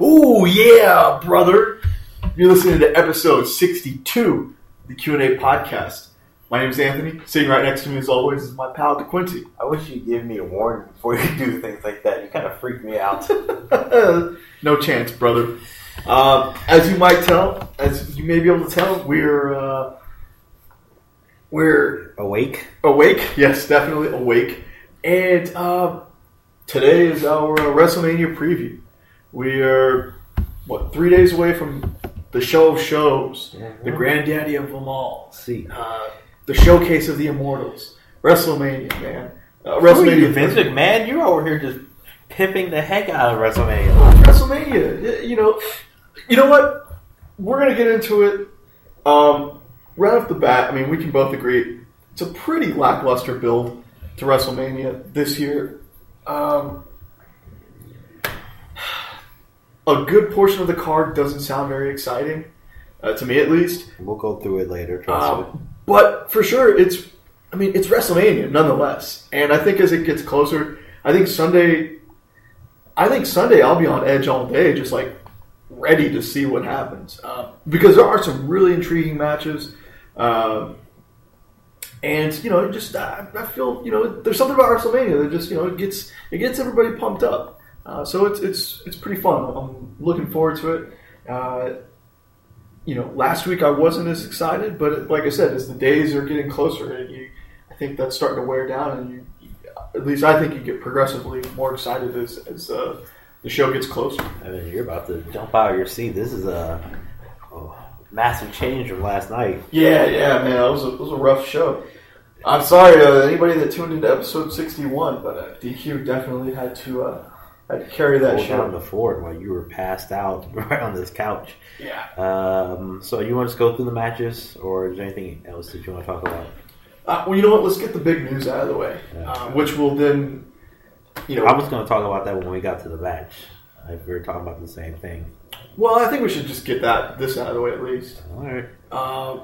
Ooh, yeah, brother. You're listening to episode 62, the Q&A podcast. My name is Anthony. Sitting right next to me, as always, is my pal DeQuincy. I wish you'd give me a warning before you do things like that. You kind of freak me out. no chance, brother. Uh, as you might tell, as you may be able to tell, we're uh, we're Awake? awake. Yes, definitely awake. And uh, today is our WrestleMania preview. We are what three days away from the show of shows, the granddaddy of them all, See. uh, the showcase of the immortals, WrestleMania, man. Uh, are you, WrestleMania, Vince McMahon? You're over here just pipping the heck out of WrestleMania. WrestleMania. You know, you know what? We're gonna get into it. Um, right off the bat, I mean, we can both agree it's a pretty lackluster build to WrestleMania this year. Um, a good portion of the card doesn't sound very exciting, uh, to me at least. We'll go through it later. Um, but for sure, it's. I mean, it's WrestleMania nonetheless, and I think as it gets closer, I think Sunday. I think Sunday I'll be on edge all day, just like ready to see what happens, uh, because there are some really intriguing matches, um, and you know, just I, I feel you know, there's something about WrestleMania that just you know it gets it gets everybody pumped up. Uh, so it's it's it's pretty fun. I'm looking forward to it. Uh, you know, last week I wasn't as excited, but like I said, as the days are getting closer, you, I think that's starting to wear down, and you, at least I think you get progressively more excited as, as uh, the show gets closer. I mean, you're about to jump out of your seat. This is a, a massive change from last night. Yeah, yeah, man, it was a, it was a rough show. I'm sorry to anybody that tuned into episode 61, but uh, DQ definitely had to uh, to carry that Hold down the fort while you were passed out right on this couch. Yeah. Um, so you want to just go through the matches, or is there anything else that you want to talk about? Uh, well, you know what? Let's get the big news out of the way, Yeah. uh, which will then, you know, I was going to talk about that when we got to the match. Like, we were talking about the same thing. well, I think we should just get that this out of the way at least. All right. Uh,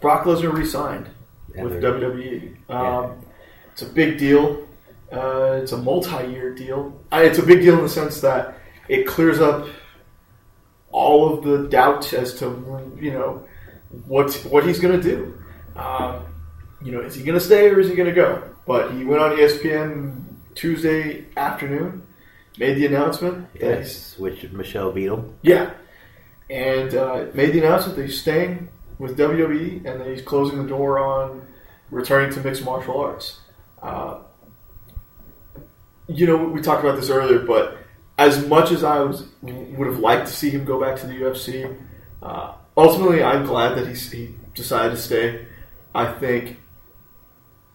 Brock Lesnar re-signed And with WWE. Yeah. Um, It's a big deal. Uh, it's a multi-year deal. Uh, it's a big deal in the sense that it clears up all of the doubt as to you know what what he's going to do. Um, you know, is he going to stay or is he going to go? But he went on ESPN Tuesday afternoon, made the announcement. that Yes, which Michelle him. yeah, and uh, made the announcement that he's staying with WWE and that he's closing the door on returning to mixed martial arts. Uh, you know, we talked about this earlier, but as much as I was would have liked to see him go back to the UFC, uh, ultimately I'm glad that he's, he decided to stay. I think,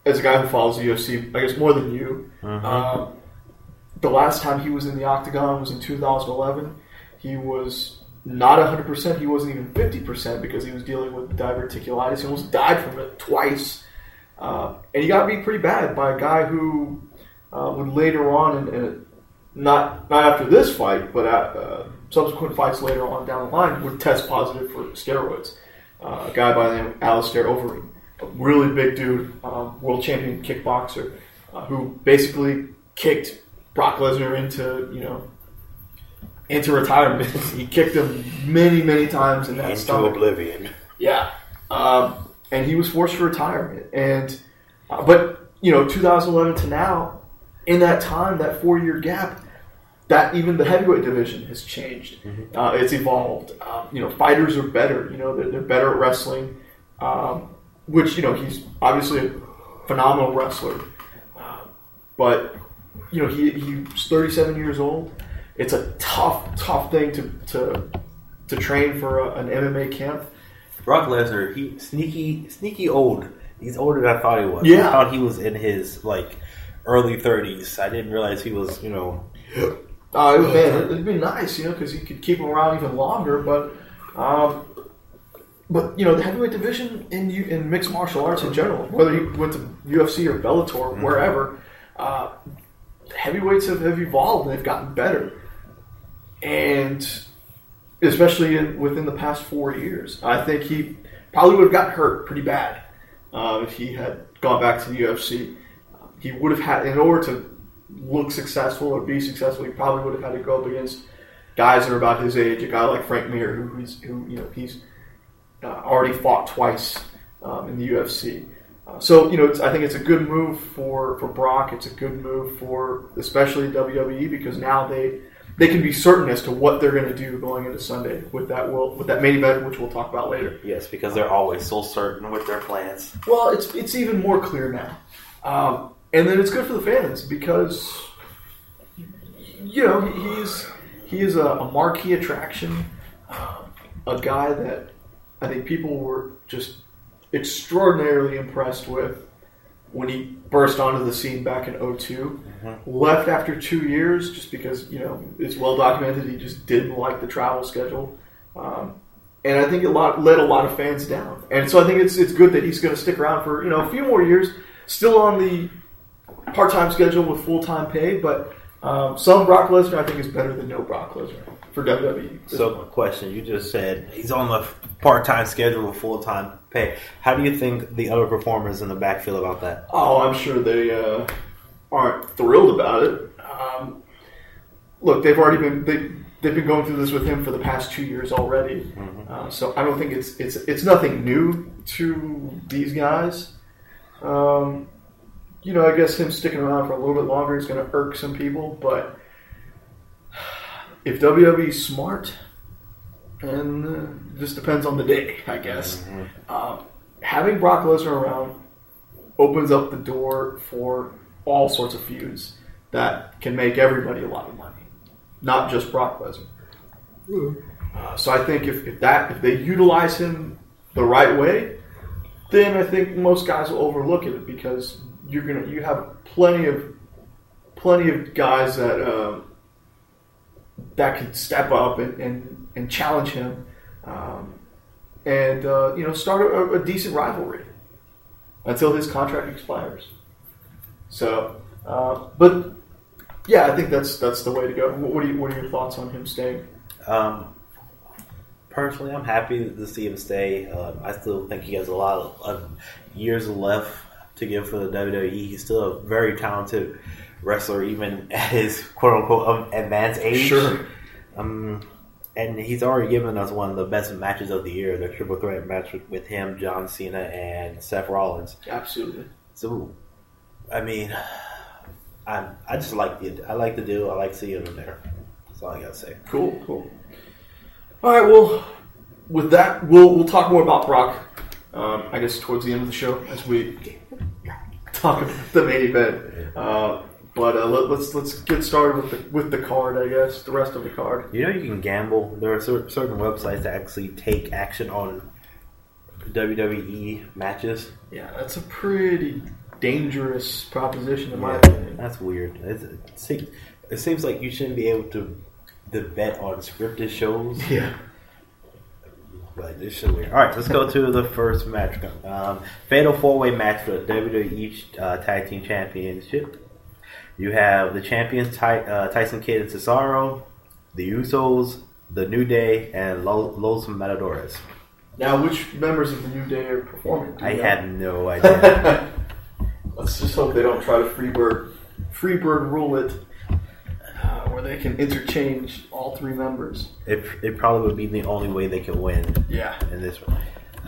as a guy who follows the UFC, I guess more than you, um, the last time he was in the octagon was in 2011. He was not 100%. He wasn't even 50% because he was dealing with diverticulitis. He almost died from it twice. Uh, and he got beat pretty bad by a guy who uh, would later on, and, and not not after this fight, but at uh, subsequent fights later on down the line, would test positive for steroids. Uh, a guy by the name of Alistair Overeem, a really big dude, um, world champion kickboxer, uh, who basically kicked Brock Lesnar into you know into retirement. he kicked him many many times in that Into stomach. oblivion. Yeah, um, and he was forced to retire. And uh, but you know, 2011 to now, in that time, that four year gap, that even the heavyweight division has changed. Uh, it's evolved. Um, you know, fighters are better. You know, they're, they're better at wrestling. Um, which you know, he's obviously a phenomenal wrestler. Um, but you know, he, he's 37 years old. It's a tough, tough thing to to, to train for a, an MMA camp. Brock Lesnar, he sneaky, sneaky old. He's older than I thought he was. Yeah. I thought he was in his like early thirties. I didn't realize he was, you know. Uh, man, it'd be nice, you know, because you could keep him around even longer. But, um, but you know, the heavyweight division in in mixed martial arts in general, whether you went to UFC or Bellator, or wherever, uh, heavyweights have, have evolved and they've gotten better, and especially in, within the past four years, I think he probably would have gotten hurt pretty bad uh, if he had gone back to the UFC. He would have had, in order to look successful or be successful, he probably would have had to go up against guys that are about his age. A guy like Frank Mir, who, who's who you know he's uh, already fought twice um, in the UFC. Uh, so you know, it's, I think it's a good move for for Brock. It's a good move for especially WWE because now they they can be certain as to what they're going to do going into Sunday with that will with that main event, which we'll talk about later. Yes, because they're always so certain with their plans. Well, it's it's even more clear now, um, and then it's good for the fans because you know he's he is a, a marquee attraction, uh, a guy that I think people were just extraordinarily impressed with when he burst onto the scene back in 2 Mm-hmm. Left after two years just because, you know, it's well documented he just didn't like the travel schedule. Um, and I think it lot, let a lot of fans down. And so I think it's it's good that he's going to stick around for, you know, a few more years, still on the part time schedule with full time pay, but um, some Brock Lesnar I think is better than no Brock Lesnar for WWE. So, question: You just said he's on the part-time schedule with full-time pay. How do you think the other performers in the back feel about that? Oh, I'm sure they uh, aren't thrilled about it. Um, look, they've already been they they've been going through this with him for the past two years already. Uh, so I don't think it's it's it's nothing new to these guys. Um, you know, I guess him sticking around for a little bit longer is going to irk some people, but if WWE's smart, and uh, just depends on the day, I guess. Um, having Brock Lesnar around opens up the door for all sorts of feuds that can make everybody a lot of money, not just Brock Lesnar. Uh, so I think if, if that if they utilize him the right way, then I think most guys will overlook it because you're gonna you have plenty of plenty of guys that uh, that can step up and, and, and challenge him, um, and uh, you know start a, a decent rivalry until his contract expires. So, uh, but yeah, I think that's that's the way to go. What, are you, what are your thoughts on him staying? Um, personally, I'm happy to see him stay. Um, I still think he has a lot of, of years left to give for the WWE. He's still a very talented wrestler, even at his quote unquote um, advanced age. Sure. Um, and he's already given us one of the best matches of the year, the triple threat match with, with him, John Cena, and Seth Rollins. Absolutely. So, I mean, I I just like the I like the deal. I like seeing him there. That's all I gotta say. Cool, cool. All right, well, with that, we'll we'll talk more about Brock. Um, I guess towards the end of the show as we talk about the main event. Uh, but uh, let, let's let's get started with the with the card. I guess the rest of the card. You know, you can gamble. There are cer- certain websites that actually take action on WWE matches. Yeah, that's a pretty dangerous proposition in my opinion. that's weird. It's, it, seems, it seems like you shouldn't be able to, to bet on scripted shows. Yeah. But it's so weird. All right, let's go to the first match. Um, fatal four way match for the WWE uh, Tag Team Championship. You have the champions Ty, uh, Tyson Kidd and Cesaro, the Usos, the New Day, and Lo- Los Matadores. Now, which members of the New Day are performing? I know? had no idea. Let's just hope they don't try to freebird freebird rule it, where they can interchange all three members. it, it probably would be the only way they can win Yeah. in this one.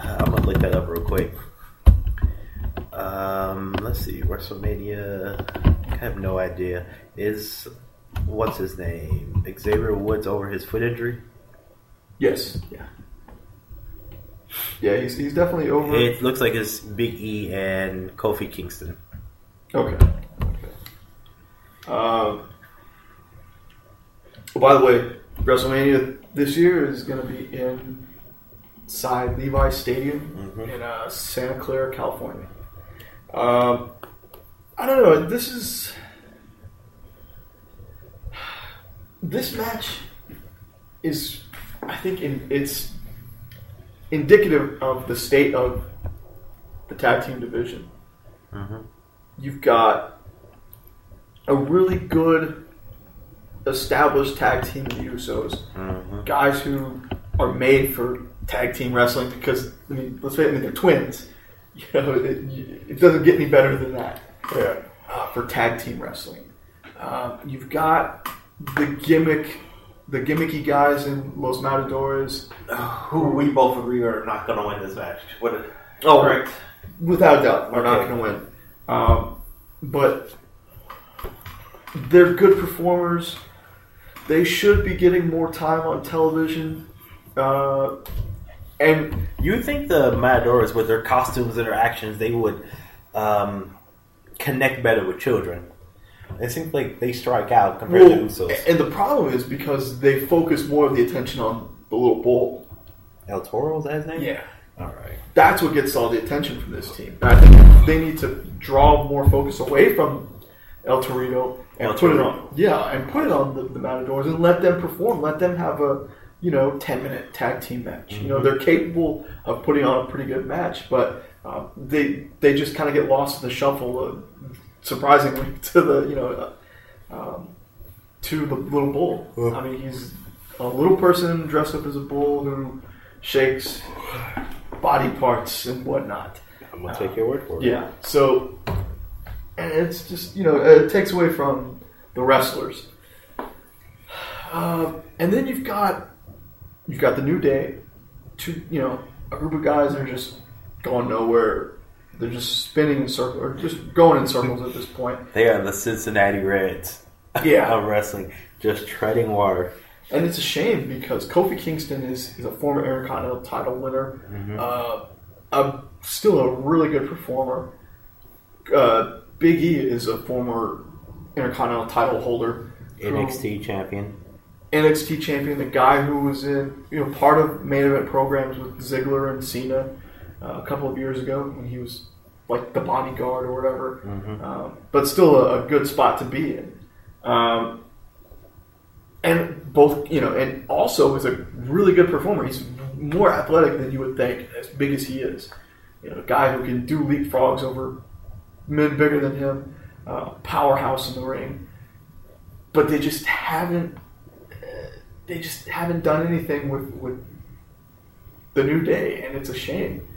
Uh, I'm gonna look that up real quick. Um, let's see, WrestleMania. I have no idea. Is what's his name? Xavier Woods over his foot injury. Yes. Yeah. Yeah, he's, he's definitely over. It looks like it's Big E and Kofi Kingston. Okay. Okay. Um, oh, by the way, WrestleMania this year is going to be inside Levi Stadium Mhm. in uh, Santa Clara, California. Um, I don't know. This is this match is, I think, in, it's indicative of the state of the tag team division Mm-hmm. you've got a really good established tag team of the Usos, Mm-hmm. guys who are made for tag team wrestling because I mean, let's face it, I mean, they're twins. You know, it, it doesn't get any better than that. Uh, for tag team wrestling, uh, you've got the gimmick the gimmicky guys in Los Matadores, Who we both agree are not going to win this match. What? Oh, correct. without a doubt, we're not going to win. Um, but they're good performers. They should be getting more time on television. Uh, and You think the Matadors, with their costumes and their actions, they would um, connect better with children? It seems like they strike out compared well, to Usos. and the problem is because they focus more of the attention on the little bull. El Toro, is that his name? Yeah. All right. that's what gets all the attention from this team. I think they need to draw more focus away from El Torito and El put it on, yeah, and put it on the, the Matadors and let them perform. Let them have a you know ten minute tag team match. You know they're capable of putting on a pretty good match, but uh, they they just kind of get lost in the shuffle. Uh, surprisingly, to the you know uh, um, to the little bull. I mean, he's a little person dressed up as a bull who shakes body parts and whatnot. I'm going to take your word for it. Yeah. So, and it's just you know it takes away from the wrestlers. Uh, and then you've got you've got the New Day, two you know a group of guys that are just going nowhere. They're just spinning in circles or just going in circles at this point. They are the Cincinnati Reds Yeah. of wrestling, just treading water. And it's a shame because Kofi Kingston is, is a former Intercontinental title winner, uh, a, still a really good performer. Uh, Big E is a former Intercontinental title holder, NXT champion. NXT champion, the guy who was in you know part of main event programs with Ziggler and Cena uh, a couple of years ago when he was like the bodyguard or whatever, um, but still a, a good spot to be in. Um, and both you know, and also is a really good performer. He's more athletic than you would think, as big as he is. You know, a guy who can do leapfrogs over men bigger than him, uh, powerhouse in the ring. But they just haven't. They just haven't done anything with with the new day, and it's a shame.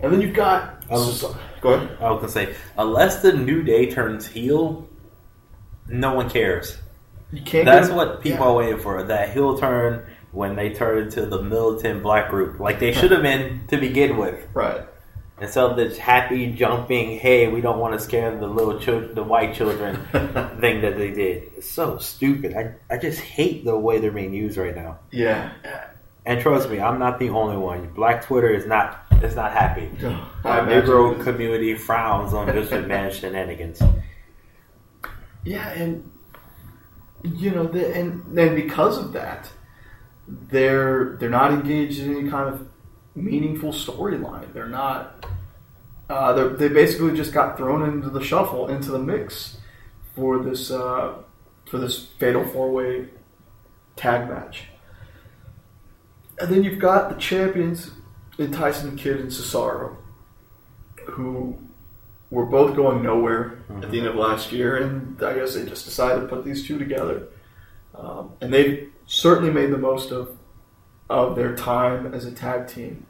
And then you've got. Um, go ahead. I was gonna say, unless the New Day turns heel, no one cares. You can't. That's get- what people yeah. are waiting for. That heel turn when they turn into the militant black group, like they should have been to begin with. Right. Instead of this happy jumping, hey, we don't want to scare the little children, the white children thing that they did. It's so stupid. I, I just hate the way they're being used right now. Yeah. And trust me, I'm not the only one. Black Twitter is not is not happy. Imagine Negro community frowns on just McMahon shenanigans. Yeah, and you know, the, and then because of that, they're they're not engaged in any kind of meaningful storyline. They're not. Uh, they're, they basically just got thrown into the shuffle, into the mix for this uh, for this fatal four way tag match. And then you've got the champions in Tyson Kidd and Cesaro, who were both going nowhere at the end of last year, and I guess they just decided to put these two together. Um, and they've certainly made the most of of their time as a tag team.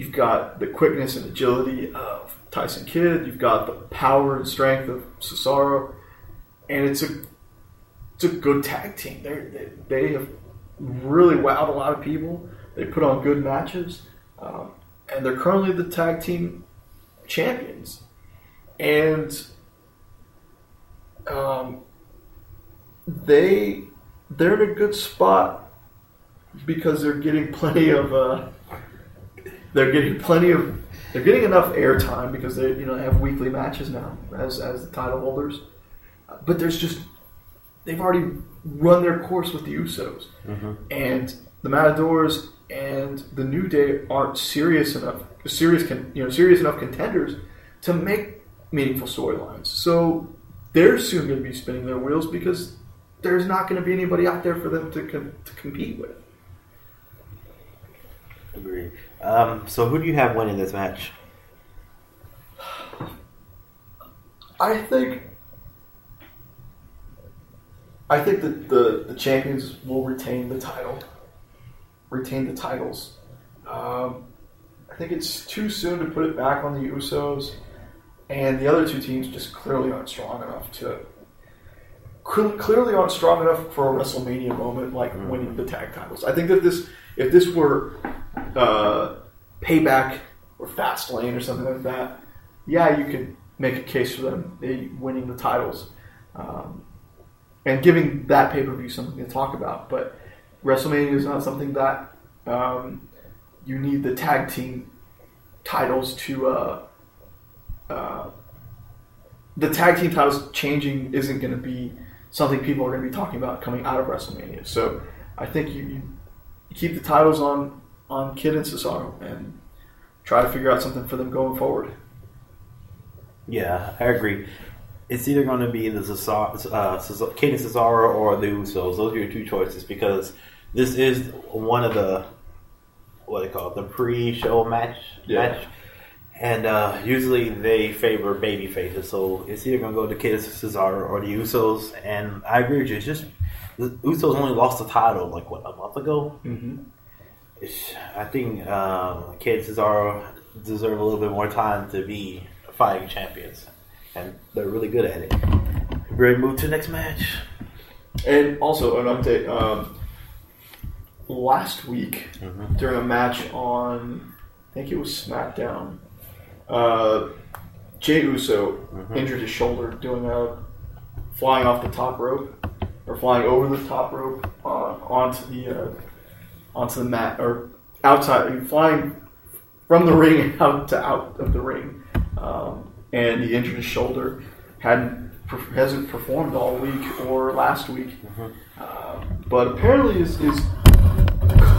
You've got the quickness and agility of Tyson Kidd. You've got the power and strength of Cesaro, and it's a it's a good tag team. They they have really wowed a lot of people. They put on good matches, um, and they're currently the tag team champions. And um, they they're in a good spot because they're getting plenty of uh, they're getting plenty of they're getting enough airtime because they you know have weekly matches now as as the title holders. But there's just they've already run their course with the Usos, mm-hmm. and the Matadors and the New Day aren't serious enough, serious, con, you know, serious enough contenders to make meaningful storylines. So they're soon going to be spinning their wheels because there's not going to be anybody out there for them to com- to compete with. Agreed. Um, so who do you have winning this match? I think. I think that the, the champions will retain the title, retain the titles. Um, I think it's too soon to put it back on the Usos, and the other two teams just clearly aren't strong enough to clearly aren't strong enough for a WrestleMania moment like Mm-hmm. winning the tag titles. I think that this, if this were uh, Payback or Fastlane or something like that, yeah, you could make a case for them winning the titles um, and giving that pay per view something to talk about. But WrestleMania is not something that um, you need the tag team titles to. Uh, uh, the tag team titles changing isn't going to be something people are going to be talking about coming out of WrestleMania. So I think you, you keep the titles on on Kidd and Cesaro and try to figure out something for them going forward. Yeah, I agree. It's either going to be the Cesaro, uh, Cesaro, Kidd and Cesaro or the Usos. Those are your two choices because this is one of the what they call it, the pre-show match Yeah. match, and uh, usually they favor baby faces. So it's either going to go to Kidd and Cesaro or the Usos. And I agree with you. It's just the Usos only lost the title like what a month ago. Mm-hmm. I think um, Kidd Cesaro deserve a little bit more time to be fighting champions, and they're really good at it. Ready to move to the next match? And also an update. Um, last week Mhm. during a match on, I think it was SmackDown, uh, Jey Uso Mhm. injured his shoulder doing a flying off the top rope or flying over the top rope uh, onto the uh, onto the mat or outside, I mean, flying from the ring out to out of the ring, um, and he injured his shoulder. hadn't hasn't performed all week or last week, uh, but apparently is is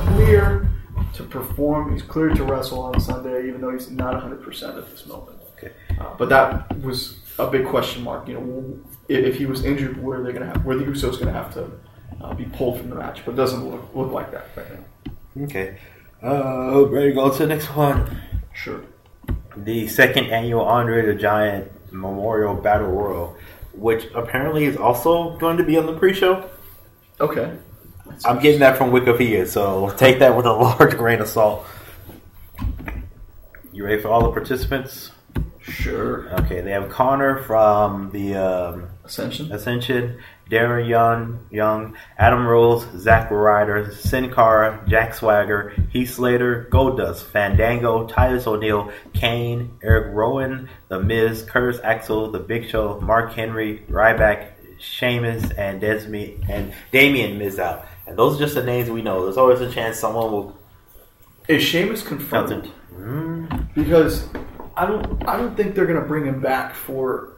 clear to perform. He's clear to wrestle on Sunday, even though he's not 100 percent at this moment. Okay. Uh, but that was a big question mark. You know, if, if he was injured, where are they going to have? Where the Usos going to have to uh, be pulled from the match? But it doesn't look, look like that right now. Okay. Uh, ready to go to the next one. Sure. The second annual Andre the Giant Memorial Battle Royal, which apparently is also going to be on the pre-show. Okay. I'm getting that from Wikipedia, so take that with a large grain of salt. You ready for all the participants? Sure. Okay, they have Connor from the um, Ascension. Ascension, Darren Young, Young, Adam Rose, Zack Ryder, Sin Cara, Jack Swagger, Heath Slater, Goldust, Fandango, Titus O'Neil, Kane, Eric Rowan, The Miz, Curtis Axel, The Big Show, Mark Henry, Ryback, Sheamus, and Desmi and Damien Mizdow. And those are just the names we know. There's always a chance someone will Is Sheamus confirmed? Mm, Because I don't I don't think they're going to bring him back for.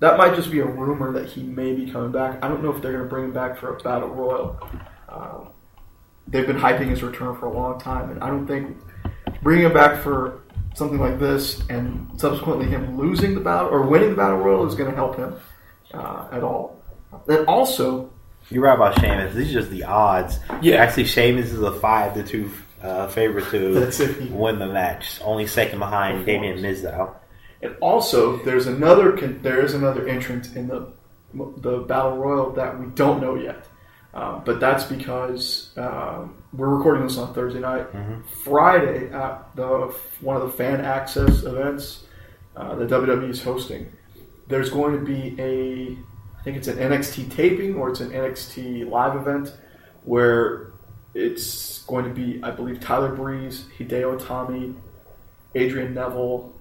That might just be a rumor that he may be coming back. I don't know if they're going to bring him back for a battle royal. Um, they've been hyping his return for a long time, and I don't think bringing him back for something like this and subsequently him losing the battle or winning the battle royal is going to help him uh, at all. And also, You're right about Sheamus. These are just the odds. Yeah. Actually, Sheamus is a five to two uh, favorite to win the match. Only second behind Damien Mizdow. And also, there's another con- there is another entrant in the the battle royal that we don't know yet, um, but that's because um, we're recording this on Thursday night. Mhm. Friday at the one of the fan access events uh, that WWE is hosting, there's going to be a I think it's an NXT taping or it's an NXT live event where it's going to be I believe Tyler Breeze, Hideo Itami, Adrian Neville,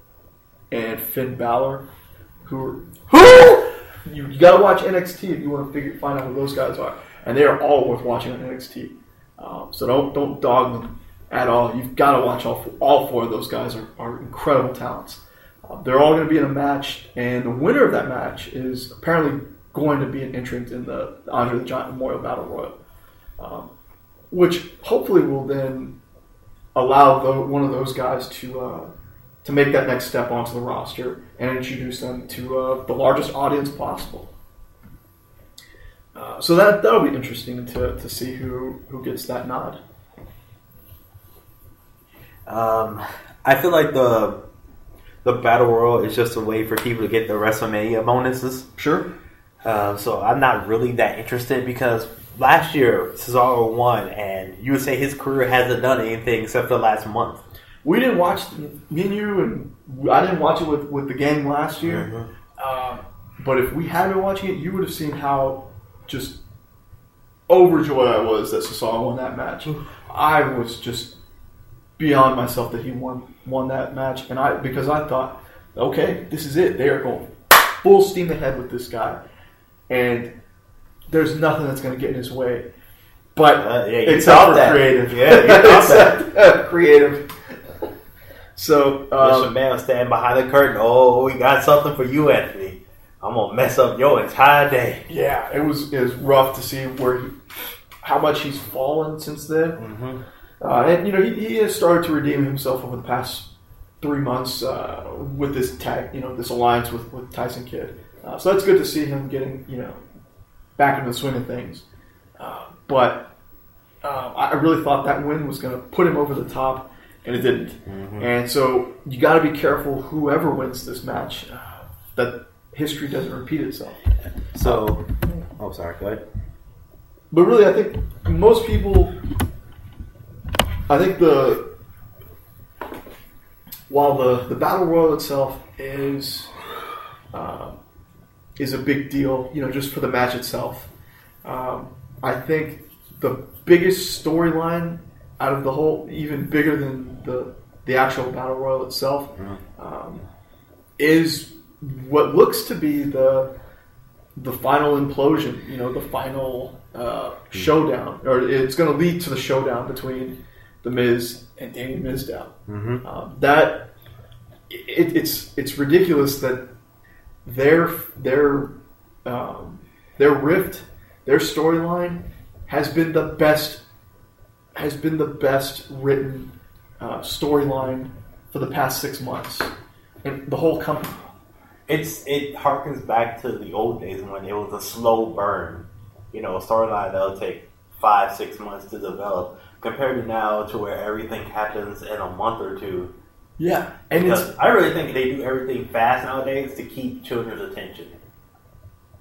and Finn Balor, who who you, you got to watch NXT if you want to figure find out who those guys are, and they are all worth watching on NXT. Um, so don't don't dog them at all. You've got to watch all four, all four of those guys are, are incredible talents. Uh, they're all going to be in a match, and the winner of that match is apparently going to be an entrant in the Andre the Giant Memorial Battle Royal, um, which hopefully will then allow the, one of those guys to uh, to make that next step onto the roster and introduce them to uh, the largest audience possible. Uh, so that that'll be interesting to, to see who, who gets that nod. Um, I feel like the the battle royal is just a way for people to get the WrestleMania bonuses. Sure. Uh, so I'm not really that interested because last year Cesaro won, and you would say his career hasn't done anything except for the last month. We didn't watch me and you, and I didn't watch it with, with the gang last year. Mhm. Uh, But if we had been watching it, you would have seen how just overjoyed I was that Cesaro won that match. I was just beyond myself that he won won that match, and I because I thought, okay, this is it. They are going full steam ahead with this guy, and there's nothing that's going to get in his way. But Uh, yeah, you except for that. creative, Yeah, you thought that. Creative. So Mr. um, Man was standing behind the curtain. Oh, we got something for you, Anthony. I'm gonna mess up your entire day. yeah, it was it was rough to see where he, how much he's fallen since then. Mm-hmm. Uh, and you know he, he has started to redeem himself over the past three months uh, with this tag, you know, this alliance with, with Tyson Kidd. Uh, so that's good to see him getting you know back into the swing of things. Uh, but uh, I really thought that win was going to put him over the top, and it didn't. And so you got to be careful whoever wins this match uh, that history doesn't repeat itself. So, oh, sorry. Go ahead. But really, I think most people, I think the while the the battle royal itself is um, is a big deal, you know, just for the match itself. Um, I think the biggest storyline out of the whole, even bigger than the the actual battle royal itself, um, is what looks to be the the final implosion. You know, the final uh, showdown, or it's going to lead to the showdown between the Miz and Damien Mizdow. Mm-hmm. Um, that it, it's it's ridiculous that their their um, their rift, their storyline has been the best has been the best written uh, storyline for the past six months, and the whole company. It's it harkens back to the old days when it was a slow burn. You know, a storyline that'll take five, six months to develop, compared to now to where everything happens in a month or two. Yeah, and it's I really think they do everything fast nowadays to keep children's attention.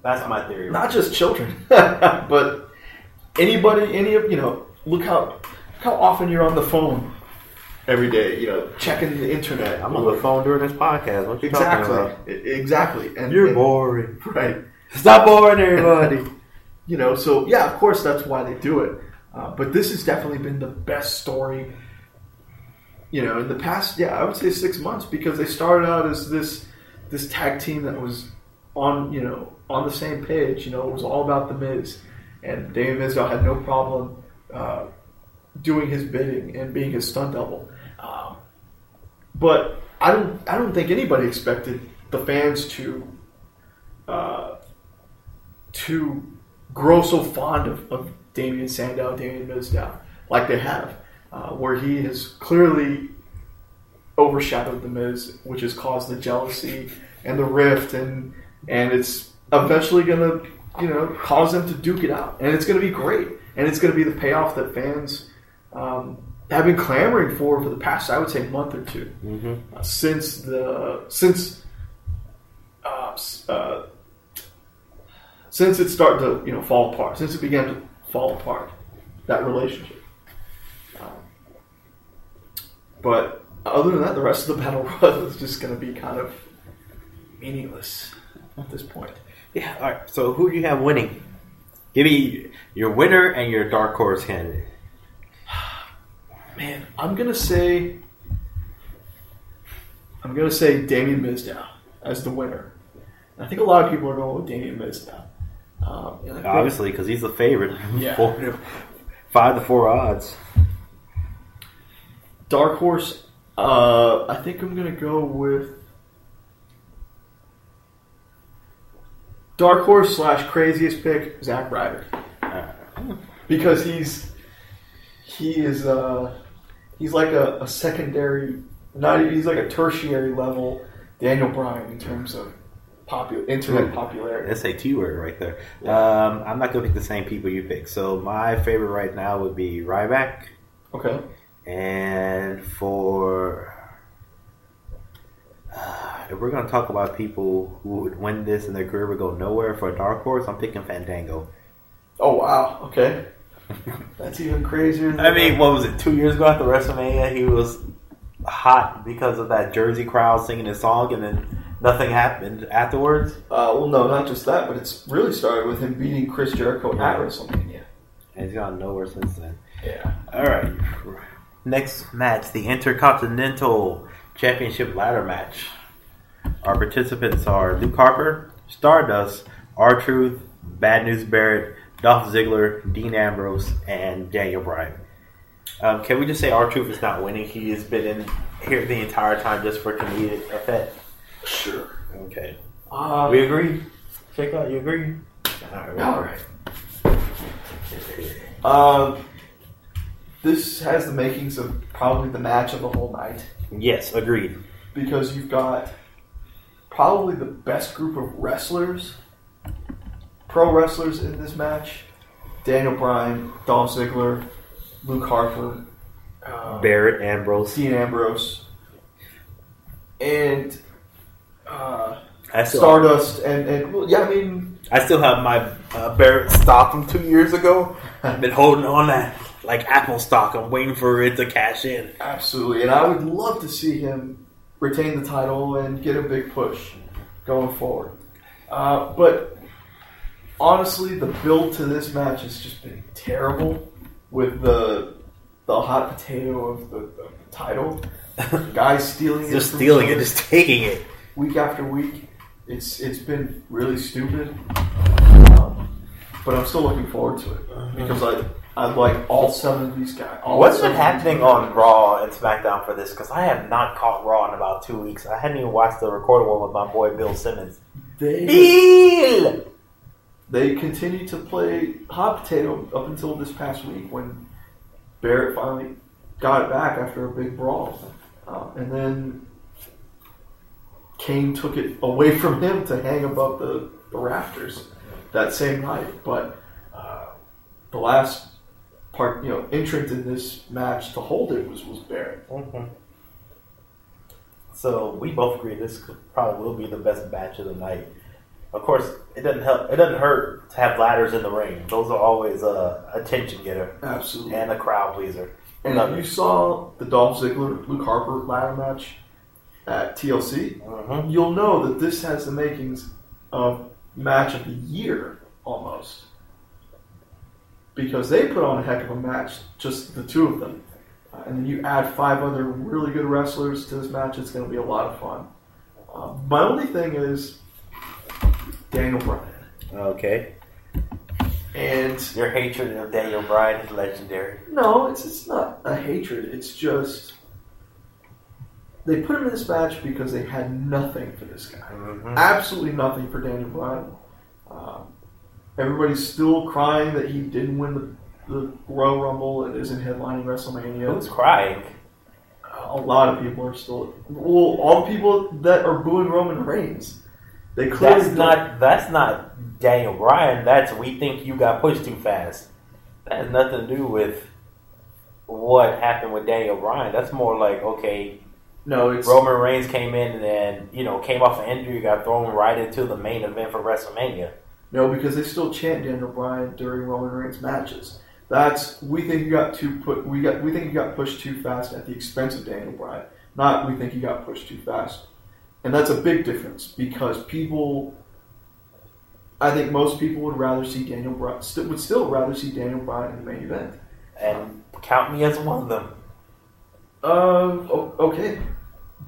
That's my theory. not just children, but anybody, any of you know. Look how look how often you're on the phone every day. You know, checking the internet. I'm on the phone during this podcast. What you exactly, talking about? Exactly. And You're and- boring. right? Stop boring everybody. You know, so yeah, of course that's why they do it. Uh, but this has definitely been the best story. You know, in the past, yeah, I would say six months because they started out as this this tag team that was on you know on the same page. You know, it was all about the Miz, and David Mizdow had no problem uh, doing his bidding and being his stunt double. Um, but I don't I don't think anybody expected the fans to uh, to grow so fond of, of Damien Sandow, Damien Mizdow, like they have, uh, where he has clearly overshadowed the Miz, which has caused the jealousy and the rift, and and it's eventually going to you know cause them to duke it out, and it's going to be great, and it's going to be the payoff that fans um, have been clamoring for for the past, I would say, month or 2 Mm-hmm. uh, since the since uh, uh, since it started to you know fall apart, since it began to fall apart, that relationship. But other than that, the rest of the battle royal is just going to be kind of meaningless at this point. Yeah. All right. So who do you have winning? Give me your winner and your dark horse candidate. Man, I'm gonna say I'm gonna say Damien Mizdow as the winner. And I think a lot of people are going with Damien Mizdow. Um, and I think- Obviously, because he's the favorite. Yeah. Four five to four odds. Dark Horse, uh, I think I'm gonna go with Dark Horse slash craziest pick, Zack Ryder, Uh, because he's he is uh, he's like a, a secondary, not he's like a tertiary level Daniel Bryan in terms of popular internet popularity. That's a T word right there. Um, I'm not going to pick the same people you pick. So my favorite right now would be Ryback. Okay, And for. Uh, if we're going to talk about people who would win this in their career would go nowhere for a dark horse, I'm picking Fandango. oh wow, okay, that's even crazier. Than I mean, what was it, two years ago at the WrestleMania? He was hot because of that Jersey crowd singing his song, and then nothing happened afterwards. Uh, well, no, not just that, but it's really started with him beating Chris Jericho at WrestleMania. And he's gone nowhere since then. Yeah. All right. Next match, the Intercontinental Championship ladder match. Our participants are Luke Harper, Stardust, R Truth, Bad News Barrett, Dolph Ziggler, Dean Ambrose, and Daniel Bryan. Um, can we just say R Truth is not winning? He has been in here the entire time just for comedic effect. Sure. Okay. Uh, We agree. Check out. You agree? All right. all right. Um, this has the makings of probably the match of the whole night Yes, agreed. because you've got probably the best group of wrestlers, pro wrestlers in this match. Daniel Bryan, Dolph Ziggler, Luke Harper, uh, Barrett, Ambrose. Dean Ambrose, and uh, I still, Stardust, and, and well, yeah, I mean, I still have my uh, Barrett stock from two years ago. I've been holding on that like Apple stock. I'm waiting for it to cash in. absolutely, and I would love to see him retain the title and get a big push going forward. Uh, but honestly, the build to this match has just been terrible with the the hot potato of the, of the title. Guys stealing it, Just stealing it, just taking it. week after week. It's it's been really stupid, um, but I'm still looking forward to it because I I like all seven of these guys. What's been happening on Raw and SmackDown for this? Because I have not caught Raw in about two weeks. I hadn't even watched the recorded one with my boy Bill Simmons. They Bill! they continue to play hot potato up until this past week when Barrett finally got it back after a big brawl, uh, and then Kane took it away from him to hang above the, the rafters that same night. But uh, the last part, you know, entrant in this match to hold it was was Barrett. Mhm. So we both agree this could probably will be the best match of the night. Of course, it doesn't help. It doesn't hurt to have ladders in the ring. Those are always a attention getter Absolutely. and a crowd pleaser. And Love if you saw the Dolph Ziggler Luke Harper ladder match at TLC, Mhm. you'll know that this has the makings of match of the year almost. Because they put on a heck of a match, just the two of them. Uh, and then you add five other really good wrestlers to this match, it's going to be a lot of fun. Uh, my only thing is Daniel Bryan. Okay. And Your hatred of Daniel Bryan is legendary. No, it's it's not a hatred. It's just they put him in this match because they had nothing for this guy. Mhm. Absolutely nothing for Daniel Bryan. Um, everybody's still crying that he didn't win the, the Royal Rumble and isn't headlining WrestleMania. Who's crying? A lot of people are still well. All the people that are booing Roman Reigns, they clearly That's not. That's not Daniel Bryan. That's we think you got pushed too fast. That has nothing to do with what happened with Daniel Bryan. That's more like okay, No, it's Roman Reigns came in and then you know came off an injury, got thrown right into the main event for WrestleMania. No, because they still chant Daniel Bryan during Roman Reigns matches. That's we think you got too put. We got we think you got pushed too fast at the expense of Daniel Bryan. Not we think you got pushed too fast, and that's a big difference because people. I think most people would rather see Daniel Bryan. St- would still rather see Daniel Bryan in the main event. And count me as one of them. Um. o- Okay,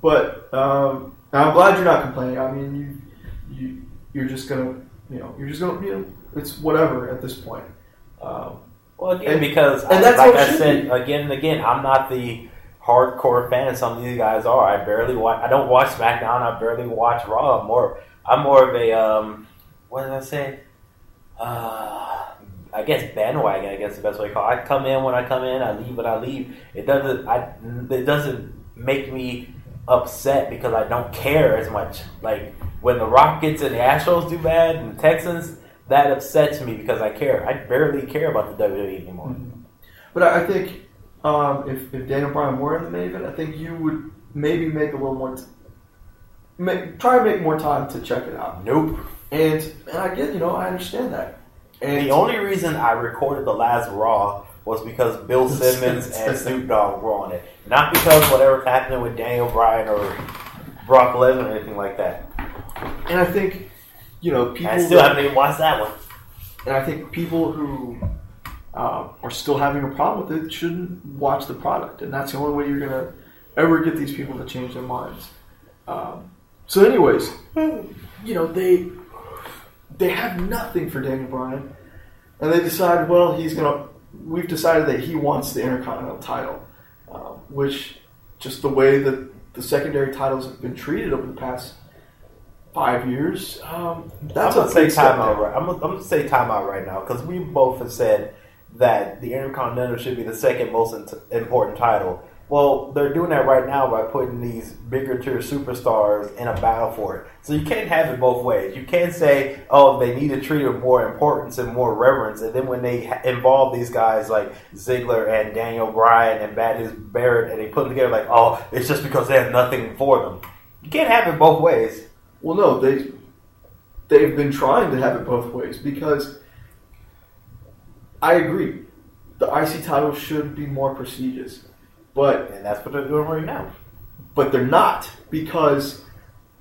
but um, I'm glad you're not complaining. I mean, you you you're just gonna you know you're just gonna you know it's whatever at this point. Um, Well, again, And- because and I- that's like I said be. again and again, I'm not the hardcore fan some of these guys are. I barely watch. I don't watch SmackDown. I barely watch Raw. I'm more. I'm more of a um. What did I say? Uh, I guess bandwagon. I guess the best way to call. it. I come in when I come in. I leave when I leave. It doesn't. I. It doesn't make me upset because I don't care as much. Like when the Rockets and the Astros do bad and the Texans, that upsets me because I care. I barely care about the WWE anymore. But I I think um, if, if Daniel Bryan were in the main event, I think you would maybe make a little more. T- make, try to make more time to check it out. Nope. And and I get you know I understand that. And The only reason I recorded the last Raw was because Bill Simmons and Snoop Dogg were on it, not because whatever's happening with Daniel Bryan or Brock Lesnar or anything like that. And I think, you know, people. I still haven't even watched that one. And I think people who uh, are still having a problem with it shouldn't watch the product. And that's the only way you're going to ever get these people to change their minds. Um, so, anyways, you know, they they have nothing for Daniel Bryan. And they decide, well, he's going to. We've decided that he wants the Intercontinental title, uh, which just the way that the secondary titles have been treated over the past five years. Um, that's I'm a gonna say timeout right. I'm gonna, I'm gonna say timeout right now because we both have said that the Intercontinental should be the second most int- important title. Well, they're doing that right now by putting these bigger tier superstars in a battle for it. So you can't have it both ways. You can't say, "Oh, they need to treat it more importance and more reverence," and then when they involve these guys like Ziggler and Daniel Bryan and Bad Barrett, and they put them together like, "Oh, it's just because they have nothing for them." You can't have it both ways. Well, no, they they've been trying to have it both ways because I agree, the IC title should be more prestigious, but And that's what they're doing right now. but they're not because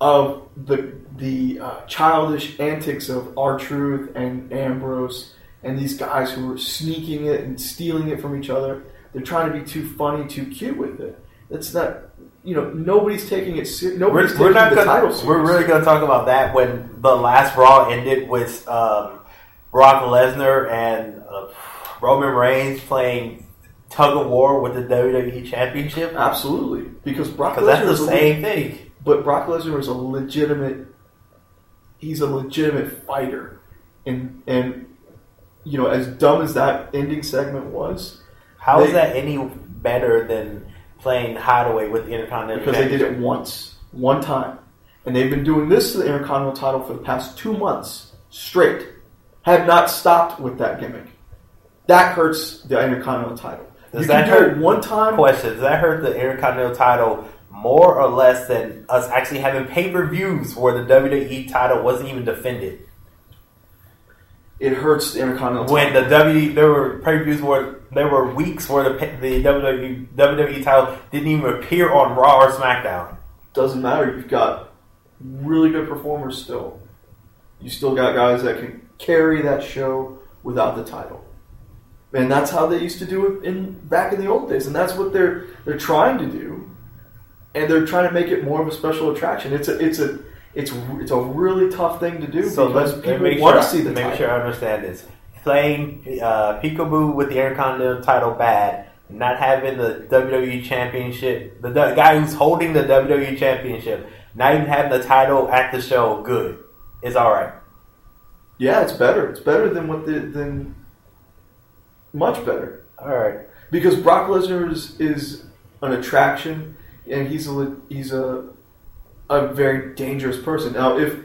of the the uh, childish antics of R Truth and Ambrose and these guys who are sneaking it and stealing it from each other. They're trying to be too funny, too cute with it. It's not, you know, nobody's taking it. Ser- nobody's We're, we're not gonna. We're really going to talk about that when the last Raw ended with um, Brock Lesnar and uh, Roman Reigns playing tug of war with the WWE Championship. Absolutely, because Brock Because that's the is same thing. But Brock Lesnar is a legitimate. He's a legitimate fighter, and and you know as dumb as that ending segment was, How is They- that any better than playing Hideaway with the Intercontinental because they did it once, one time, and they've been doing this to the Intercontinental title for the past two months straight. Have not stopped with that gimmick. That hurts the Intercontinental title. Does you that can hurt- one time. Question: Does that hurt the Intercontinental title more or less than us actually having pay per views where the WWE title wasn't even defended? It hurts the Intercontinental when title. the W there were pay per views where there were weeks where the the WWE WWE title didn't even appear on Raw or SmackDown. doesn't matter. You've got really good performers still. You still got guys that can carry that show without the title. And that's how they used to do it in back in the old days, and that's what they're they're trying to do, and they're trying to make it more of a special attraction. It's a it's a it's it's a really tough thing to do So because let's people make want sure to see the make title. sure I understand this. Playing uh, Peekaboo with the Intercontinental title bad, not having the WWE Championship, the, the guy who's holding the WWE Championship, not even having the title at the show, good. It's all right. Yeah, it's better. It's better than what the than much better. All right. because Brock Lesnar is, is an attraction, and he's a he's a a very dangerous person. Now, if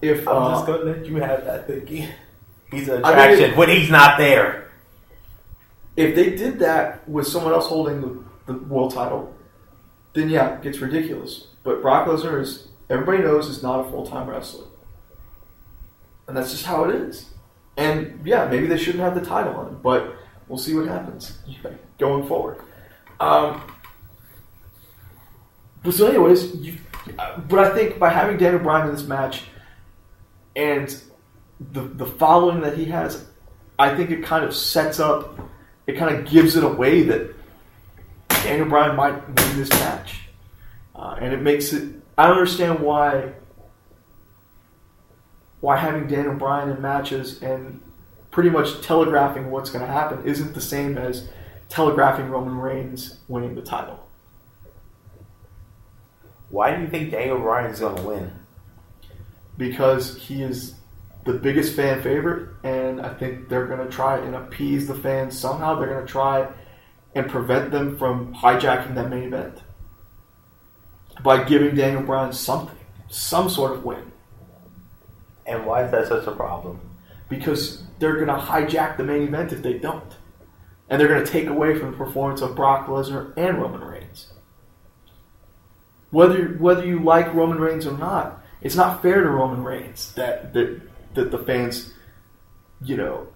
if I'm uh, just gonna let you have that thinking. He's an I mean, attraction when he's not there. if they did that with someone else holding the, the world title, then yeah, it gets ridiculous. But Brock Lesnar is everybody knows is not a full time wrestler, and that's just how it is. And yeah, maybe they shouldn't have the title on him, but we'll see what happens going forward. Um, but so, anyways, you, but I think by having Daniel Bryan in this match and the the following that he has, I think it kind of sets up, it kind of gives it away that Daniel Bryan might win this match, uh, and it makes it. I don't understand why why having Daniel Bryan in matches and pretty much telegraphing what's going to happen isn't the same as telegraphing Roman Reigns winning the title. Why do you think Daniel Bryan is going to win? because he is the biggest fan favorite, and I think they're going to try and appease the fans somehow. They're going to try and prevent them from hijacking that main event by giving Daniel Bryan something, some sort of win, And why is that such a problem? because they're going to hijack the main event if they don't, and they're going to take away from the performance of Brock Lesnar and Roman Reigns. Whether whether you like Roman Reigns or not, it's not fair to Roman Reigns that that that the fans, you know,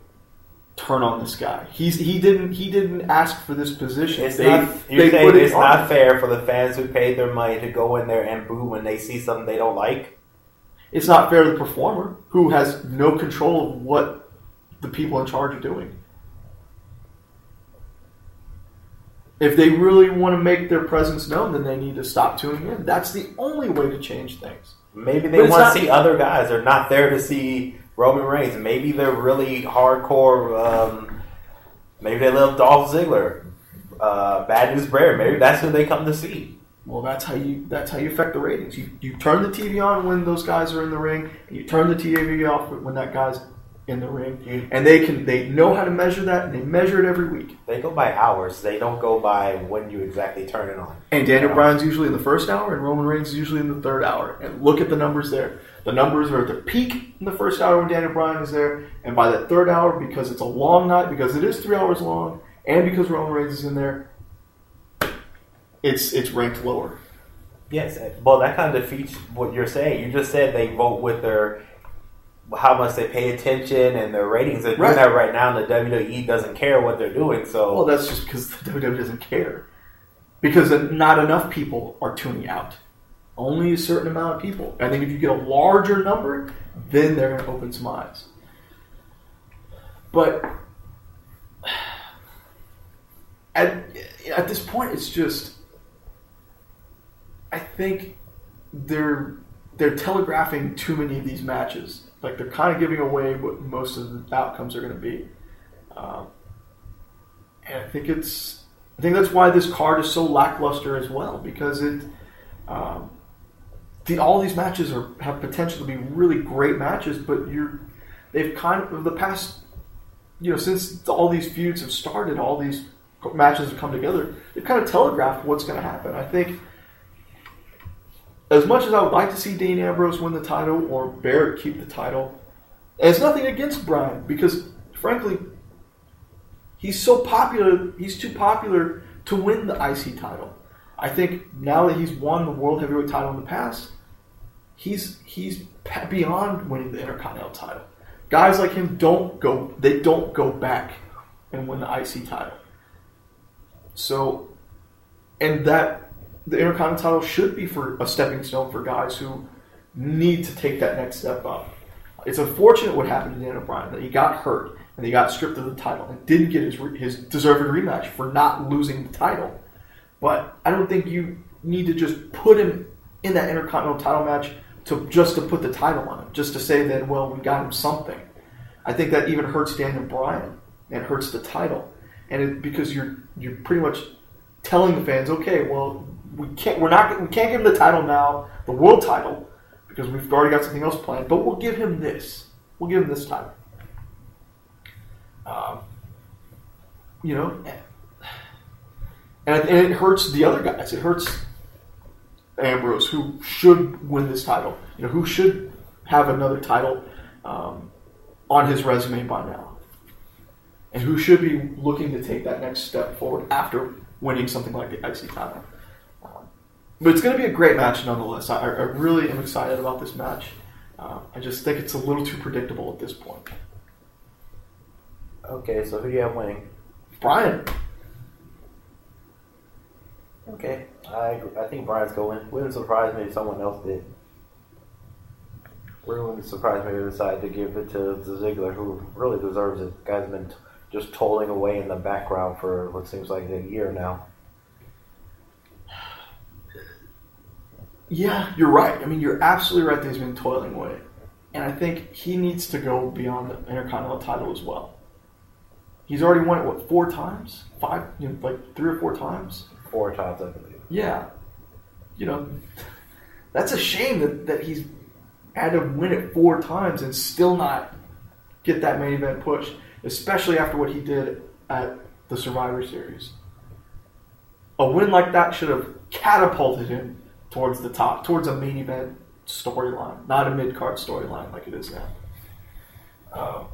turn on this guy. He's he didn't he didn't ask for this position. It's They- not. You're they saying it's not fair for the fans who paid their money to go in there and boo when they see something they don't like. It's not fair to the performer who has no control of what the people in charge are doing. If they really want to make their presence known, then they need to stop tuning in. That's the only way to change things. Maybe they want not- to see other guys. They're not there to see Roman Reigns. Maybe they're really hardcore. Um, maybe they love Dolph Ziggler. Uh, Bad News Bear. Maybe that's who they come to see. Well, that's how you that's how you affect the ratings. You you turn the TV on when those guys are in the ring, and you turn the TV off when that guy's in the ring, mm-hmm. and they can they know how to measure that, and they measure it every week. They go by hours. They don't go by when you exactly turn it on. And Daniel uh, Bryan's usually in the first hour, and Roman Reigns is usually in the third hour. And look at the numbers there. The numbers are at the peak in the first hour when Daniel Bryan is there, and by that third hour, because it's a long night, because it is three hours long, and because Roman Reigns is in there, it's it's ranked lower. Yes, well, that kind of defeats what you're saying. You just said they vote with their how much they pay attention and their ratings. They're doing Right. that right now, and the WWE doesn't care what they're doing. So Well, that's just because the WWE doesn't care. Because not enough people are tuning out. Only a certain amount of people. I think if you get a larger number, then they're going to open some eyes. But at, at this point, it's just. I think they're they're telegraphing too many of these matches. Like they're kind of giving away what most of the outcomes are going to be. Um, and I think it's I think that's why this card is so lackluster as well because it um, the all these matches are have potential to be really great matches, but you're they've kind of the past you know since all these feuds have started, all these matches have come together. They've kind of telegraphed what's going to happen. I think as much as I would like to see Dean Ambrose win the title or Barrett keep the title, it's nothing against Bryan because frankly he's so popular. He's too popular to win the IC title. I think now that he's won the world heavyweight title in the past, he's he's beyond winning the intercontinental title. Guys like him don't go. They don't go back and win the IC title. So, and that the intercontinental title should be for a stepping stone for guys who need to take that next step up. It's unfortunate what happened to Daniel Bryan that he got hurt and he got stripped of the title and didn't get his his deserved rematch for not losing the title. But I don't think you need to just put him in that intercontinental title match to just to put the title on him, just to say that well we got him something. I think that even hurts Daniel Bryan and hurts the title, and it, because you're you're pretty much telling the fans, okay, well we can't we're not we can't give him the title now, the world title, because we've already got something else planned, but we'll give him this. We'll give him this title. Um, you know, and, and it hurts the other guys. It hurts Ambrose, who should win this title. You know, who should have another title um, on his resume by now, and who should be looking to take that next step forward after winning something like the IC title. But it's going to be a great match nonetheless. I, I really am excited about this match. Uh, I just think it's a little too predictable at this point. okay, so who do you have winning? Bryan, Okay, I agree. I think Bryan's going. Wouldn't surprise me if someone else did. Wouldn't surprise me if they decided to give it to Ziggler, who really deserves it. The Guy's been t- just tolling away in the background for what seems like a year now. Yeah, you're right. I mean, you're absolutely right that he's been toiling away. And I think he needs to go beyond the Intercontinental title as well. He's already won it, what, four times? Five? You know, like three or four times? Four times, I believe. Yeah. You know, that's a shame that, that he's had to win it four times and still not get that main event push, especially after what he did at the Survivor Series. A win like that should have catapulted him towards the top, towards a main event storyline, not a mid card storyline like it is now. Uh,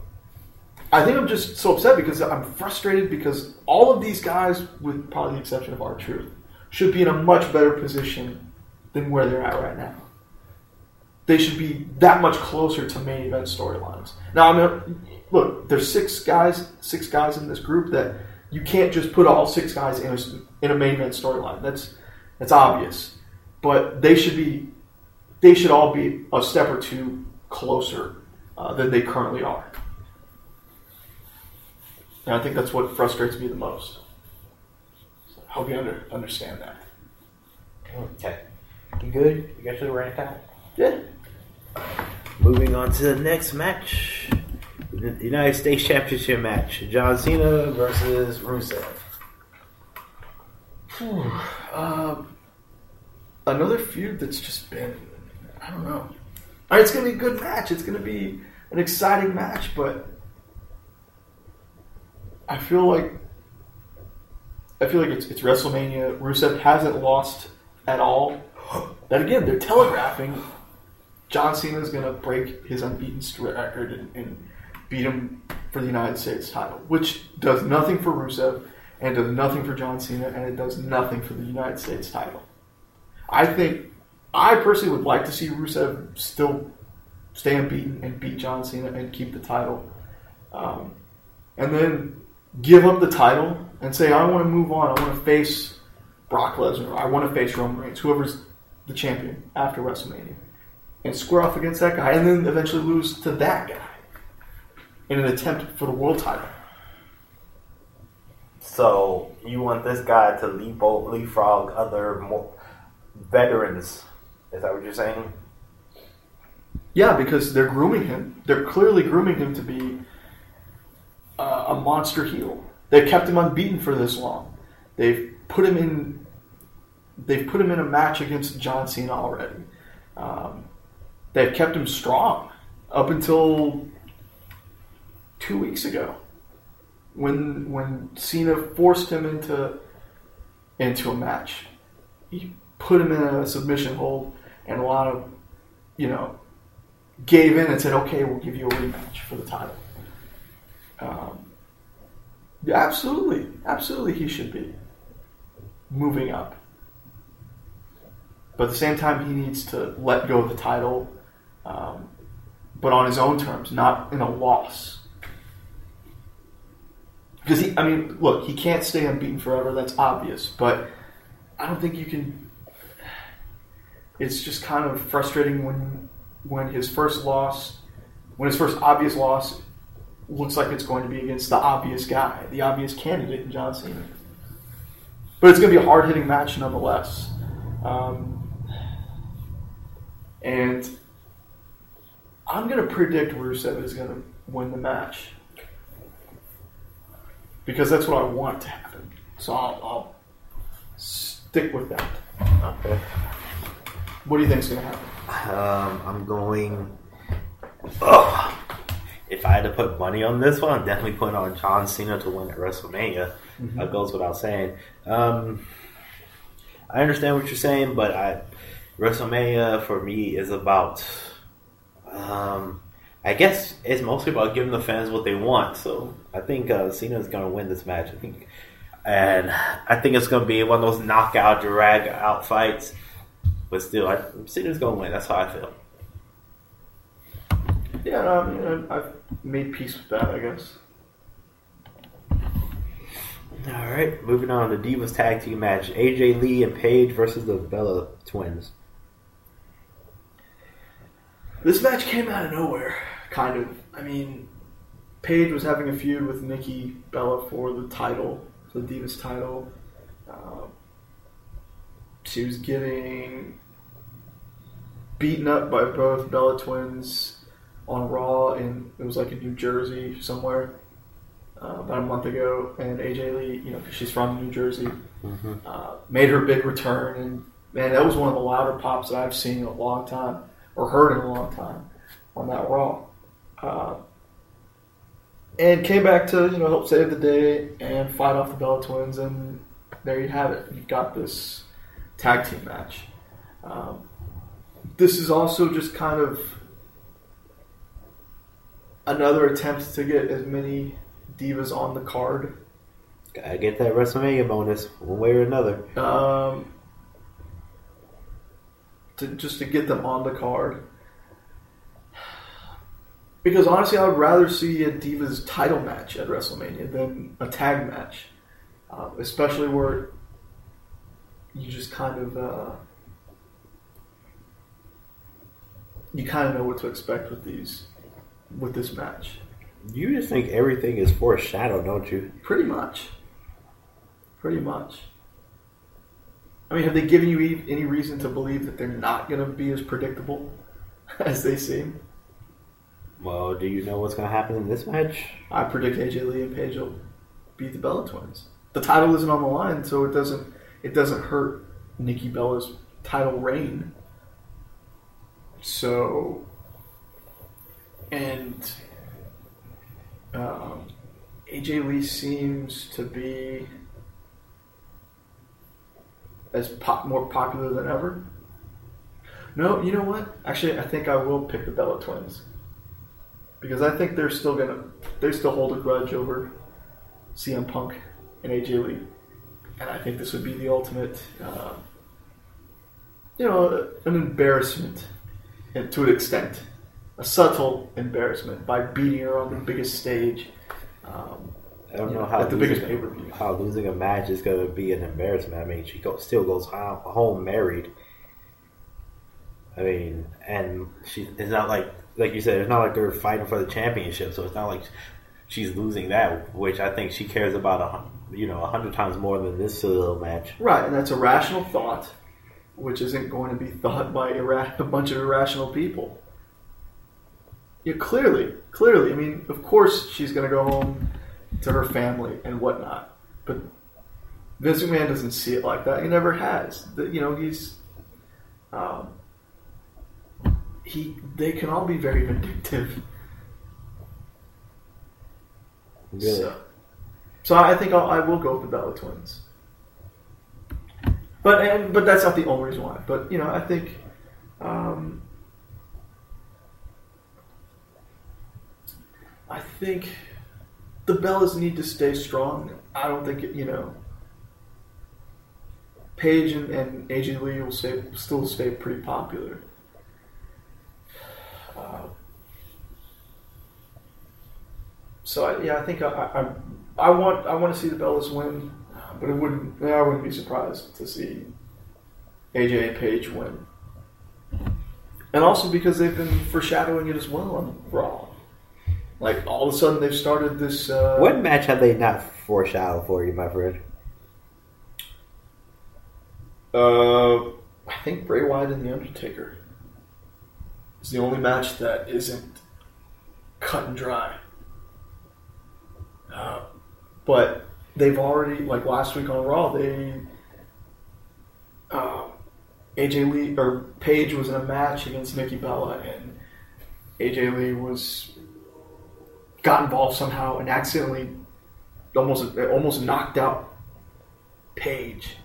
I think I'm just so upset because I'm frustrated because all of these guys, with probably the exception of R Truth, should be in a much better position than where they're at right now. They should be that much closer to main event storylines. Now, I mean, look, there's six guys, six guys in this group that you can't just put all six guys in a, in a main event storyline. That's that's obvious, but they should be they should all be a step or two closer uh, than they currently are. And I think that's what frustrates me the most. So I hope you under, understand that. Okay. You good? You got your right out? Yeah. Moving on to the next match. The United States Championship match. John Cena versus Rusev. Um, another feud that's just been, I don't know. All right, it's to be a good match. It's to be an exciting match, but I feel like I feel like it's, it's WrestleMania. Rusev hasn't lost at all. Then again, they're telegraphing John Cena is going to break his unbeaten record and, and beat him for the United States title, which does nothing for Rusev and does nothing for John Cena, and it does nothing for the United States title. I think I personally would like to see Rusev still stay unbeaten and beat John Cena and keep the title, um, and then give up the title and say, "I want to move on. I want to face Brock Lesnar. I want to face Roman Reigns, whoever's the champion after WrestleMania, and square off against that guy, and then eventually lose to that guy in an attempt for the world title." So you want this guy to leap leapfrog other more veterans? Is that what you're saying? Yeah, because they're grooming him. They're clearly grooming him to be uh, a monster heel. They've kept him unbeaten for this long. They've put him in. They've put him in a match against John Cena already. Um, they've kept him strong up until two weeks ago, when when Cena forced him into into a match. He put him in a submission hold, and a lot of you know gave in and said, "Okay, we'll give you a rematch for the title." Um, yeah, absolutely, absolutely, he should be moving up. But at the same time, he needs to let go of the title, um, but on his own terms, not in a loss. Because he, I mean, look, he can't stay unbeaten forever. That's obvious, but I don't think you can. It's just kind of frustrating when when his first loss, when his first obvious loss, looks like it's going to be against the obvious guy, the obvious candidate in John Cena. But it's going to be a hard hitting match nonetheless. Um, and I'm going to predict Rusev is going to win the match. Because that's what I want to happen. So I'll, I'll stick with that. Okay. What do you think's going to happen? Um, I'm going. Ugh. If I had to put money on this one, I'm definitely putting on John Cena to win at WrestleMania. That goes without saying. Um, I understand what you're saying, but I, WrestleMania for me is about. Um, I guess it's mostly about giving the fans what they want. So I think uh, Cena is going to win this match. I think, and I think it's going to be one of those knockout, drag out fights. But still, I, Cena's going to win. That's how I feel. Yeah, no, I mean, I- I've made peace with that, I guess. All right, moving on to Divas Tag Team match: AJ Lee and Paige versus the Bella Twins. This match came out of nowhere, kind of. I mean, Paige was having a feud with Nikki Bella for the title, for the Divas title. Um, she was getting beaten up by both Bella twins on Raw, and it was like in New Jersey somewhere uh, about a month ago. And AJ Lee, you know, 'cause she's from New Jersey, uh, made her big return, and man, that was one of the louder pops that I've seen in a long time or heard in a long time on that Raw. Uh, and came back to you know help save the day and fight off the Bella Twins, and there you have it. You've got this tag team match. Um, this is also just kind of another attempt to get as many divas on the card Gotta get that WrestleMania bonus one way or another. um, to just to get them on the card. Because honestly, I would rather see a Divas title match at WrestleMania than a tag match, uh, especially where you just kind of uh, you kind of know what to expect with these with this match. You just think everything is foreshadowed, don't you? Pretty much. Pretty much. I mean, have they given you any reason to believe that they're not going to be as predictable as they seem? Well, do you know what's going to happen in this match? I predict AJ Lee and Paige will beat the Bella Twins. The title isn't on the line, so it doesn't it doesn't hurt Nikki Bella's title reign. So, and um, AJ Lee seems to be as pop, more popular than ever. No, you know what? Actually, I think I will pick the Bella Twins because I think they're still gonna they still hold a grudge over CM Punk and AJ Lee, and I think this would be the ultimate, uh, you know, an embarrassment, and to an extent, a subtle embarrassment by beating her on the biggest stage. Um, I don't you know how at the losing, biggest pay per view. how losing a match is going to be an embarrassment. I mean, she go, still goes ho- home married. I mean, and she it's not like like you said, it's not like they're fighting for the championship, so it's not like she's losing that, which I think she cares about a you know a hundred times more than this silly little match. Right, and that's a rational thought, which isn't going to be thought by ira- a bunch of irrational people. Yeah, clearly, clearly. I mean, of course, she's going to go home to her family and whatnot, but Vince McMahon doesn't see it like that. He never has. The- You know, he's um, he. They can all be very vindictive. Really, So, so I think I'll, I will go with the Bella Twins. But and, but that's not the only reason why. But you know, I think um, I think the Bellas need to stay strong. I don't think it, you know. Paige and, and AJ Lee will stay, still stay pretty popular. Uh, so I, yeah, I think I, I, I want I want to see the Bellas win, but it wouldn't I wouldn't be surprised to see AJ and Paige win, and also because they've been foreshadowing it as well on Raw. Like all of a sudden they've started this. Uh, what match have they not foreshadowed for you, my friend? Uh, I think Bray Wyatt and the Undertaker is the only match that isn't cut and dry. Uh, but they've already, like last week on Raw, they um, AJ Lee or Paige was in a match against Nikki Bella, and AJ Lee was got involved somehow and accidentally almost almost knocked out Paige.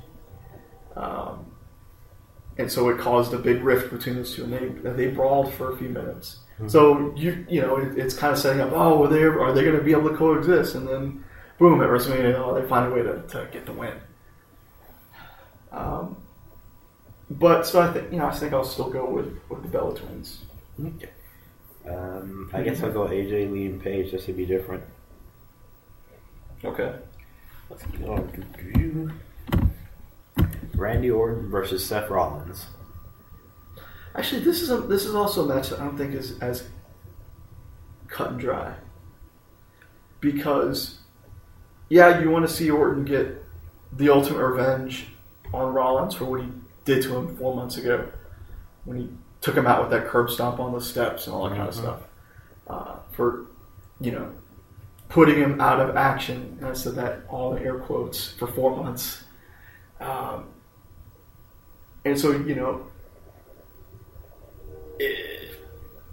Um, and so it caused a big rift between those two, and they they brawled for a few minutes. So you you know it, it's kind of setting up. Oh, well, they are they going to be able to coexist? And then boom, at WrestleMania, oh, they find a way to, to get the win. Um, but so I think you know I think I'll still go with with the Bella Twins. Okay. Um, I guess I'll go AJ Lee and Paige just to be different. Okay. Let's go. Randy Orton versus Seth Rollins. Actually, this is a this is also a match that I don't think is as cut and dry. Because, yeah, you want to see Orton get the ultimate revenge on Rollins for what he did to him four months ago when he took him out with that curb stomp on the steps and all that kind of stuff. Uh, for, you know, putting him out of action, and I said that all in air quotes, for four months. Um, and so, you know,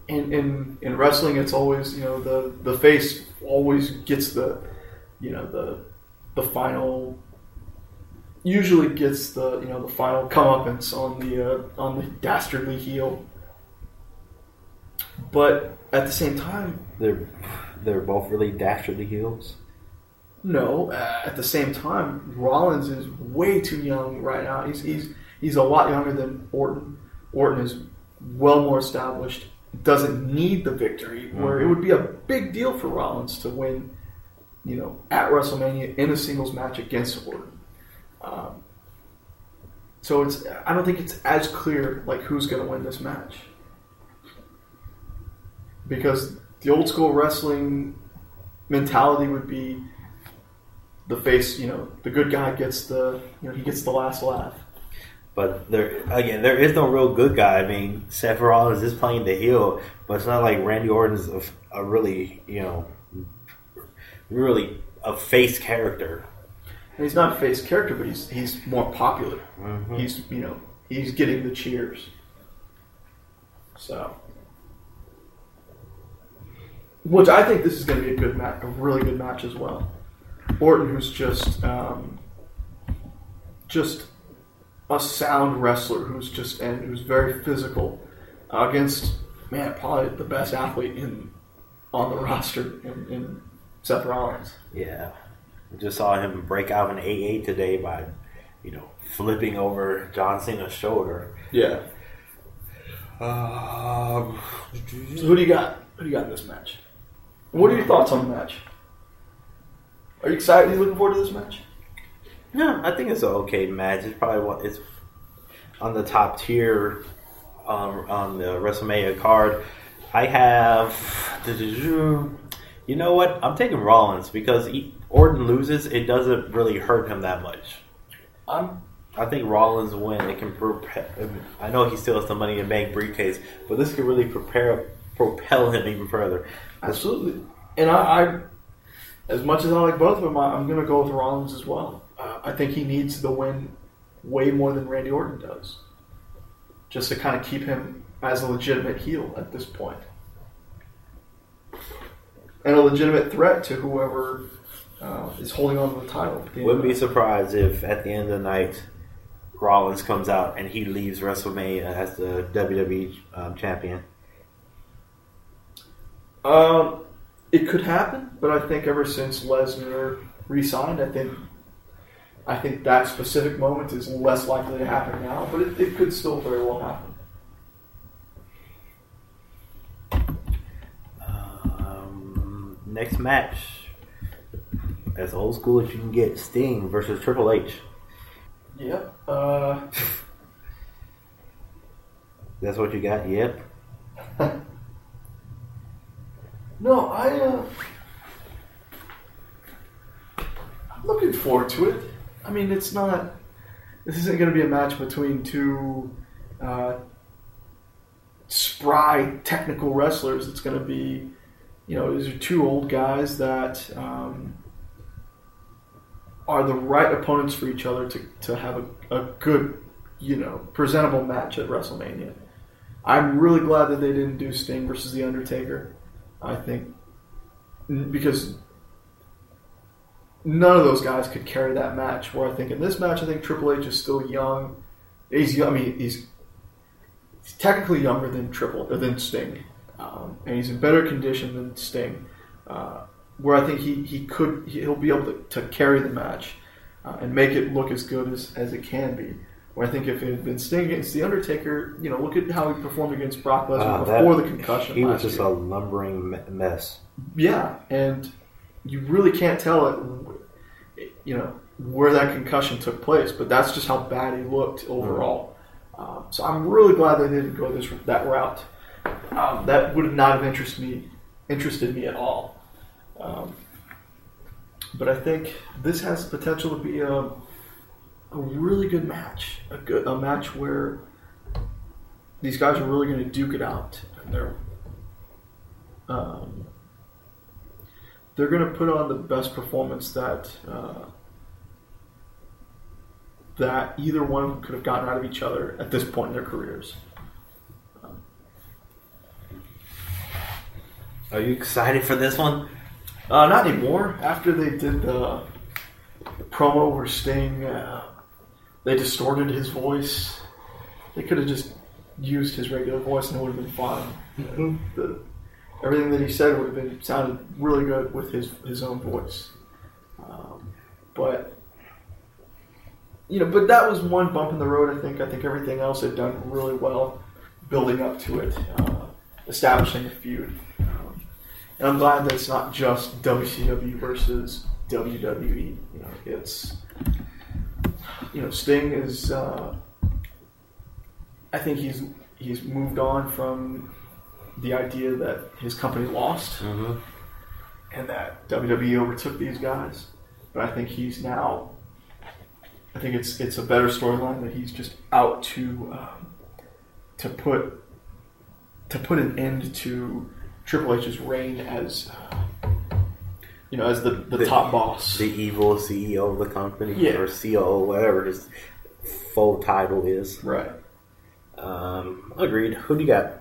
in in in wrestling, it's always you know the the face always gets the you know the the final usually gets the you know the final comeuppance on the uh, on the dastardly heel. But at the same time, They're they're both really dastardly heels. no. At the same time, Rollins is way too young right now. He's he's he's a lot younger than Orton. Orton is well more established. Doesn't need the victory. Where it Mhm. would be a big deal for Rollins to win, you know, at WrestleMania in a singles match against Orton. Um, so it's I don't think it's as clear like who's going to win this match. because the old school wrestling mentality would be the face, you know, the good guy gets the, you know, he gets the last laugh. But there again, there is no real good guy. I mean, Seth Rollins is playing the heel, but it's not like Randy Orton's a, a really, you know, really a face character. He's not a face character, but he's he's more popular. Mhm. He's you know he's getting the cheers. So, which I think this is going to be a good match, a really good match as well. Orton, who's just um, just a sound wrestler, who's just and who's very physical uh, against man, probably the best athlete in on the roster in, in Seth Rollins. Yeah, I just saw him break out an AA today by, you know, flipping over John Cena's shoulder. Yeah. Um, who do you got? Who do you got in this match? What are your thoughts on the match? Are you excited? Are you looking forward to this match? No, I think it's an okay match. It's probably one. It's on the top tier um, on the WrestleMania card. I have. You know what? I'm taking Rollins because he, Orton loses. It doesn't really hurt him that much. I'm I think Rollins win. It can prepare. I know he still has the Money in Bank briefcase, but this could really prepare propel him even further. absolutely, and I, I as much as I like both of them, I, I'm going to go with Rollins as well. Uh, I think he needs the win way more than Randy Orton does, just to kind of keep him as a legitimate heel at this point, and a legitimate threat to whoever uh, is holding on to the title. Wouldn't be surprised if at the end of the night Rollins comes out and he leaves WrestleMania as the WWE um, champion. Um, it could happen, but I think ever since Lesnar re-signed, I think I think that specific moment is less likely to happen now. But it, it could still very well happen. Um, next match, as old school as you can get, Sting versus Triple H. Yep. Uh, That's what you got. Yep. no, I. Uh, I'm looking forward to it. I mean, it's not. This isn't going to be a match between two uh, spry technical wrestlers. It's going to be, you know, these are two old guys that um, are the right opponents for each other to, to have a, a good, you know, presentable match at WrestleMania. I'm really glad that they didn't do Sting versus The Undertaker. I think because none of those guys could carry that match. Where I think in this match, I think Triple H is still young. He's young. I mean, he's, he's technically younger than Triple or than Sting, um, and he's in better condition than Sting. Uh, where I think he, he could he'll be able to, to carry the match uh, and make it look as good as, as it can be. Where I think if it had been Sting against The Undertaker, you know, look at how he performed against Brock Lesnar Uh, that- before the concussion. He was just year. a lumbering mess. Yeah, and you really can't tell it, you know, where that concussion took place. But that's just how bad he looked overall. Um, so I'm really glad they didn't go this that route. Um, that would not have interested me, interested me at all. Um, but I think this has potential to be a, a really good match, a good a match where these guys are really going to duke it out. And they're um, they're going to put on the best performance that uh, that either one could have gotten out of each other at this point in their careers. Are you excited for this one? Uh, not anymore. After they did the, the promo where Sting, uh, they distorted his voice. They could have just used his regular voice and it would have been fine. The, everything that he said would have been sounded really good with his his own voice. Um, but you know, but that was one bump in the road. I think. I think everything else had done really well, building up to it, uh, establishing a feud. And I'm glad that it's not just WCW versus WWE. You know, it's you know Sting is. Uh, I think he's he's moved on from the idea that his company lost Mm-hmm. and that WWE overtook these guys. But I think he's now. I think it's it's a better storyline that he's just out to um, to put to put an end to Triple H's reign as you know as the, the, The- top boss. The evil CEO of the company, Yeah. or COO, whatever his full title is. right. Um, agreed. Who do you got?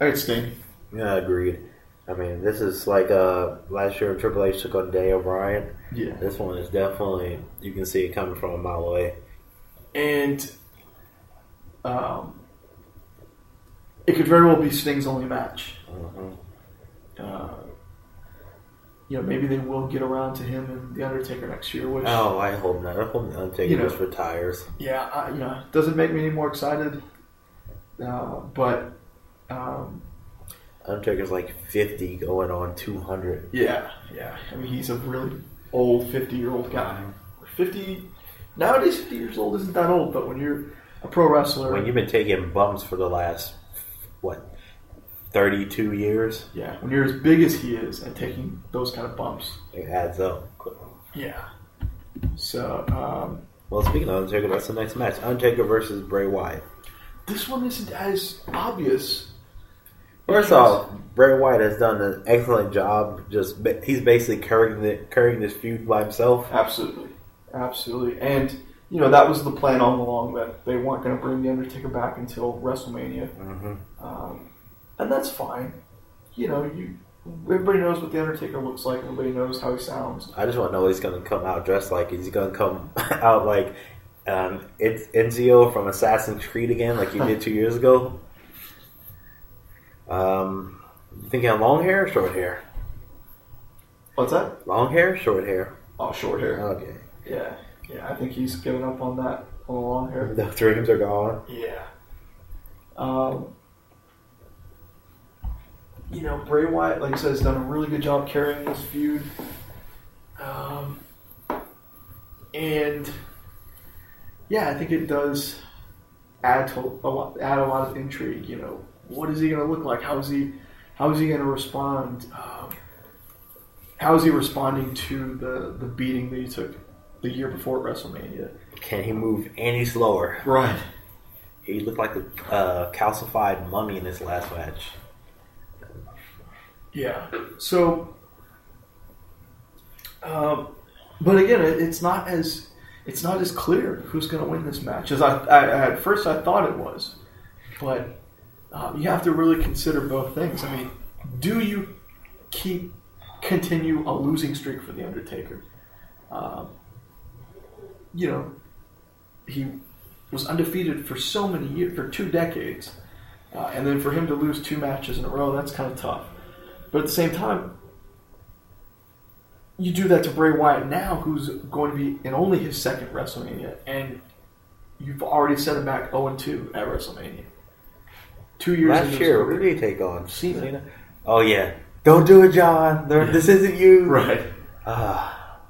I got Sting. Yeah, agreed. I mean, this is like uh, last year Triple H took on Daniel Bryan. Yeah. This one is definitely you can see it coming from a mile away. And um, it could very well be Sting's only match. hmm uh, you know, maybe they will get around to him and the Undertaker next year. Which, Oh, I hope not. I hope the Undertaker You know. just retires. yeah, I, you know, doesn't make me any more excited. Uh, but um, Undertaker's like fifty, going on two hundred. yeah, yeah. I mean, he's a really old fifty-year-old guy. Fifty nowadays, fifty years old isn't that old. But when you're a pro wrestler, When you've been taking bumps for the last 32 years. Yeah, when you're as big as he is and taking those kind of bumps, it adds up. Yeah. So, um, well, speaking of Undertaker, that's the next match: Undertaker versus Bray Wyatt. This one isn't as obvious. First off, Bray Wyatt has done an excellent job. Just he's basically carrying the, carrying this feud by himself. Absolutely, absolutely, and you know that was the plan all along that they weren't going to bring the Undertaker back until WrestleMania. Mm-hmm. Um, and that's fine. You know, you everybody knows what the Undertaker looks like. Everybody knows how he sounds. I just want to know what he's going to come out dressed like. Is he going to come out like um, it's Ezio from Assassin's Creed again, like he did two years ago? Um, you thinking of long hair, or short hair? What's that? Long hair, short hair. Oh, short hair. Okay, Yeah, yeah. I think he's given up on that on the long hair. the dreams are gone. Yeah. Um, you know, Bray Wyatt, like I said, has done a really good job carrying this feud. Um, and yeah, I think it does add to a lot, add a lot of intrigue. You know, what is he going to look like? How is he? How is he going to respond? Um, how is he responding to the the beating that he took the year before at WrestleMania? Can he move any slower? Right. He looked like a uh, calcified mummy in his last match. Yeah. So, um, but again, it, it's not as it's not as clear who's going to win this match as I, I at first I thought it was. But um, you have to really consider both things. I mean, do you keep continue a losing streak for the Undertaker? Um, you know, he was undefeated for so many years, for two decades, uh, and then for him to lose two matches in a row, that's kind of tough. But at the same time, you do that to Bray Wyatt now, who's going to be in only his second WrestleMania, and you've already set him back 0 2 at WrestleMania. Two years Last year, who did he take on? Cena. Oh yeah. Don't do it, John. This isn't you. Right. Ah.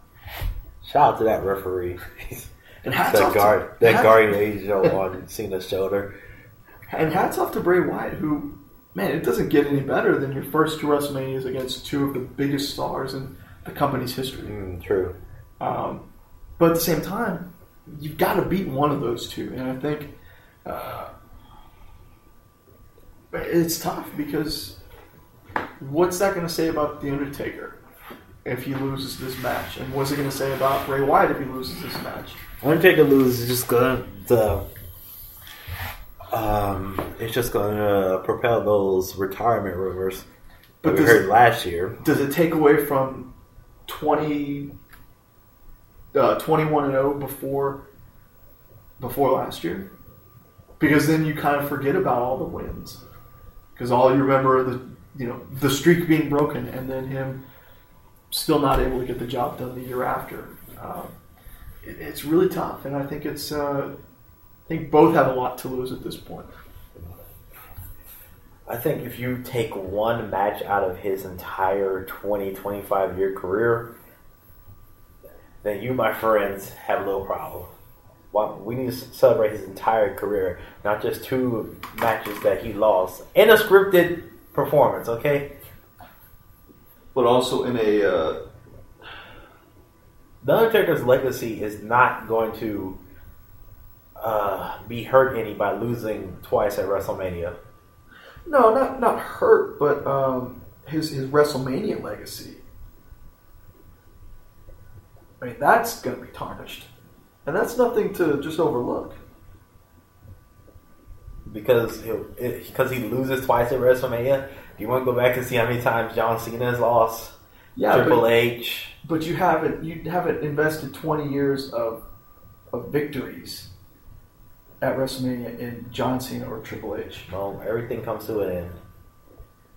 Shout out to that referee. And hats that off guard, to, that guardian angel on Cena's shoulder. And hats off to Bray Wyatt, who, man, it doesn't get any better than your first two WrestleManias against two of the biggest stars in the company's history. Mm, true. Um, but at the same time, you've got to beat one of those two, and I think uh, it's tough because what's that going to say about the Undertaker if he loses this match, and what's it going to say about Bray Wyatt if he loses this match? Undertaker lose is just gonna the um, it's just gonna propel those retirement rumors that But we heard it- last year. Does it take away from 20, uh, 21 and 0 before before last year? Because then you kind of forget about all the wins. Because all you remember the you know the streak being broken and then him still not able to get the job done the year after. Um, it, it's really tough, and I think it's uh, I think both have a lot to lose at this point. I think if you take one match out of his entire 20, 25 year career, then you, my friends, have a little problem. Well, we need to celebrate his entire career, not just two matches that he lost in a scripted performance. Okay, but also in a uh, the Undertaker's legacy is not going to uh, be hurt any by losing twice at WrestleMania. no, not not hurt, but um, his his WrestleMania legacy. I mean, that's going to be tarnished, and that's nothing to just overlook. because because he loses twice at WrestleMania. Do you want to go back and see how many times John Cena has lost? Yeah, Triple but, H. but you haven't you haven't invested twenty years of of victories at WrestleMania in John Cena or Triple H. Well, everything comes to an end.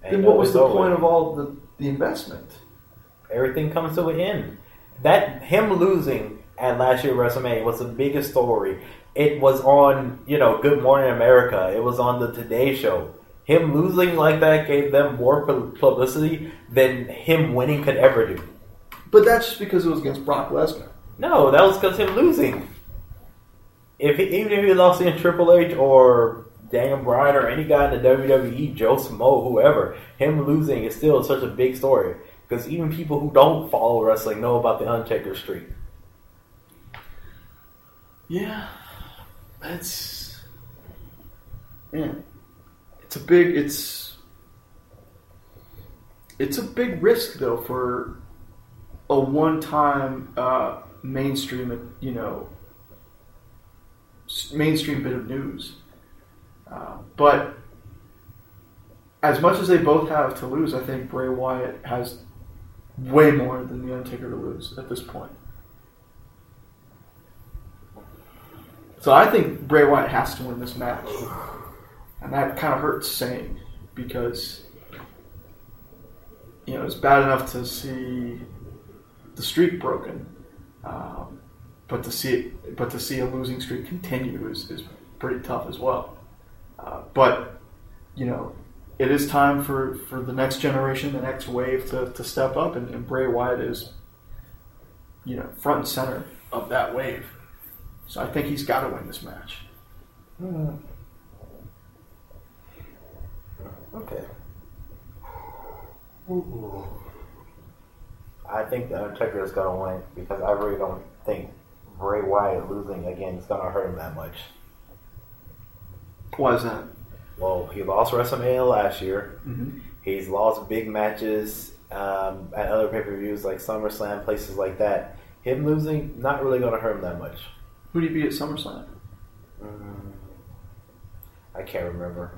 And Then what was the point of all the, the investment? Everything comes to an end. That him losing at last year WrestleMania was the biggest story. It was on, you know, Good Morning America. It was on the Today Show. Him losing like that gave them more publicity than him winning could ever do. But that's just because it was against Brock Lesnar. No, that was because him losing. If he, even if he lost in Triple H or Daniel Bryan or any guy in the WWE, Joe Smo, whoever, him losing is still such a big story because even people who don't follow wrestling know about the Undertaker streak. Yeah, that's yeah. It's a big. It's it's a big risk though for a one-time uh, mainstream. You know, s- mainstream bit of news. Uh, but as much as they both have to lose, I think Bray Wyatt has way more than the Undertaker to lose at this point. So I think Bray Wyatt has to win this match, and that kind of hurts saying because you know it's bad enough to see the streak broken, um, but to see it, but to see a losing streak continue is, is pretty tough as well. Uh, but you know, it is time for, for the next generation, the next wave to, to step up, and, and Bray Wyatt is you know front and center of that wave. So I think he's got to win this match. Okay. I think the Undertaker is going to win because I really don't think Bray Wyatt losing again is going to hurt him that much. Why is that? Well, he lost WrestleMania last year. Mm-hmm. He's lost big matches um, at other pay per views like SummerSlam, places like that. Him losing, not really going to hurt him that much. Who did he beat at SummerSlam? Mm, I can't remember.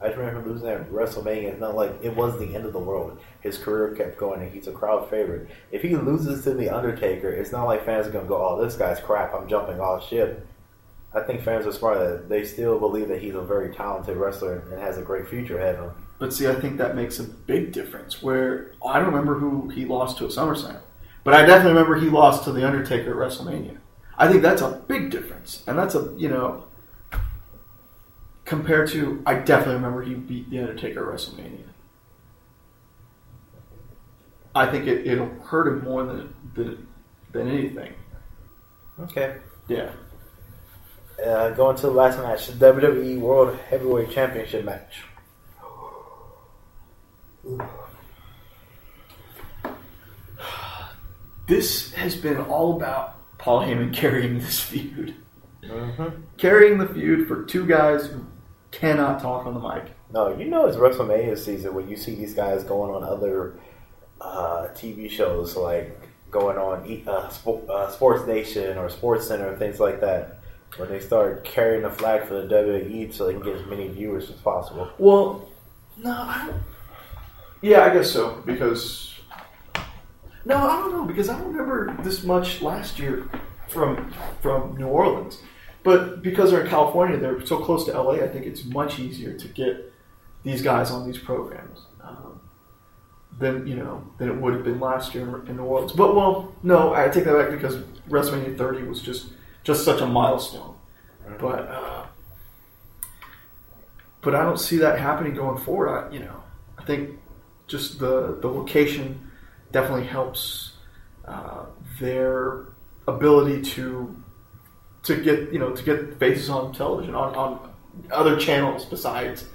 I just remember losing at WrestleMania. It's not like it was the end of the world. His career kept going, and he's a crowd favorite. If he loses to the Undertaker, it's not like fans are going to go, "Oh, this guy's crap. I'm jumping off ship." I think fans are smart. That they still believe that he's a very talented wrestler and has a great future ahead of him. But see, I think that makes a big difference. Where I don't remember who he lost to at SummerSlam, but I definitely remember he lost to the Undertaker at WrestleMania. I think that's a big difference, and that's a you know compared to I definitely remember he beat the Undertaker at WrestleMania. I think it, it'll hurt him more than than, than anything. Okay. Yeah. Uh, going to the last match, the WWE World Heavyweight Championship match. This has been all about Paul Heyman carrying this feud. Mm-hmm. Carrying the feud for two guys who cannot talk on the mic. No, you know it's WrestleMania season when you see these guys going on other uh, TV shows, like going on E- uh, Sp- uh, Sports Nation or Sports Center and things like that, when they start carrying the flag for the WWE so they can get as many viewers as possible. Well, no, I don't. Yeah, I guess so because no, I don't know because I don't remember this much last year from from New Orleans, but because they're in California, they're so close to LA. I think it's much easier to get these guys on these programs um, than you know than it would have been last year in New Orleans. But well, no, I take that back because WrestleMania 30 was just just such a milestone. But uh, but I don't see that happening going forward. I, you know, I think just the the location definitely helps uh, their ability to to get you know to get faces on television on, on other channels besides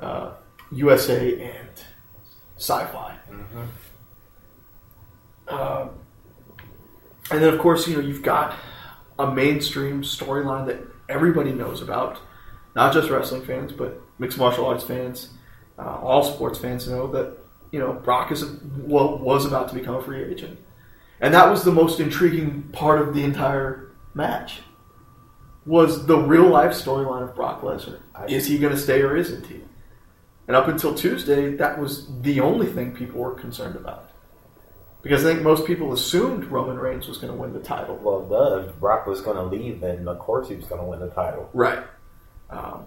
uh, USA and Sci-Fi. Um, and then, of course, you know you've got a mainstream storyline that everybody knows about, not just wrestling fans, but mixed martial arts fans, uh, all sports fans know that you know Brock is well, was about to become a free agent, and that was the most intriguing part of the entire match. Was the real life storyline of Brock Lesnar? Is he going to stay or isn't he? And up until Tuesday, that was the only thing people were concerned about. Because I think most people assumed Roman Reigns was going to win the title. Well, duh. If Brock was going to leave, then of course he was going to win the title. Right. Um,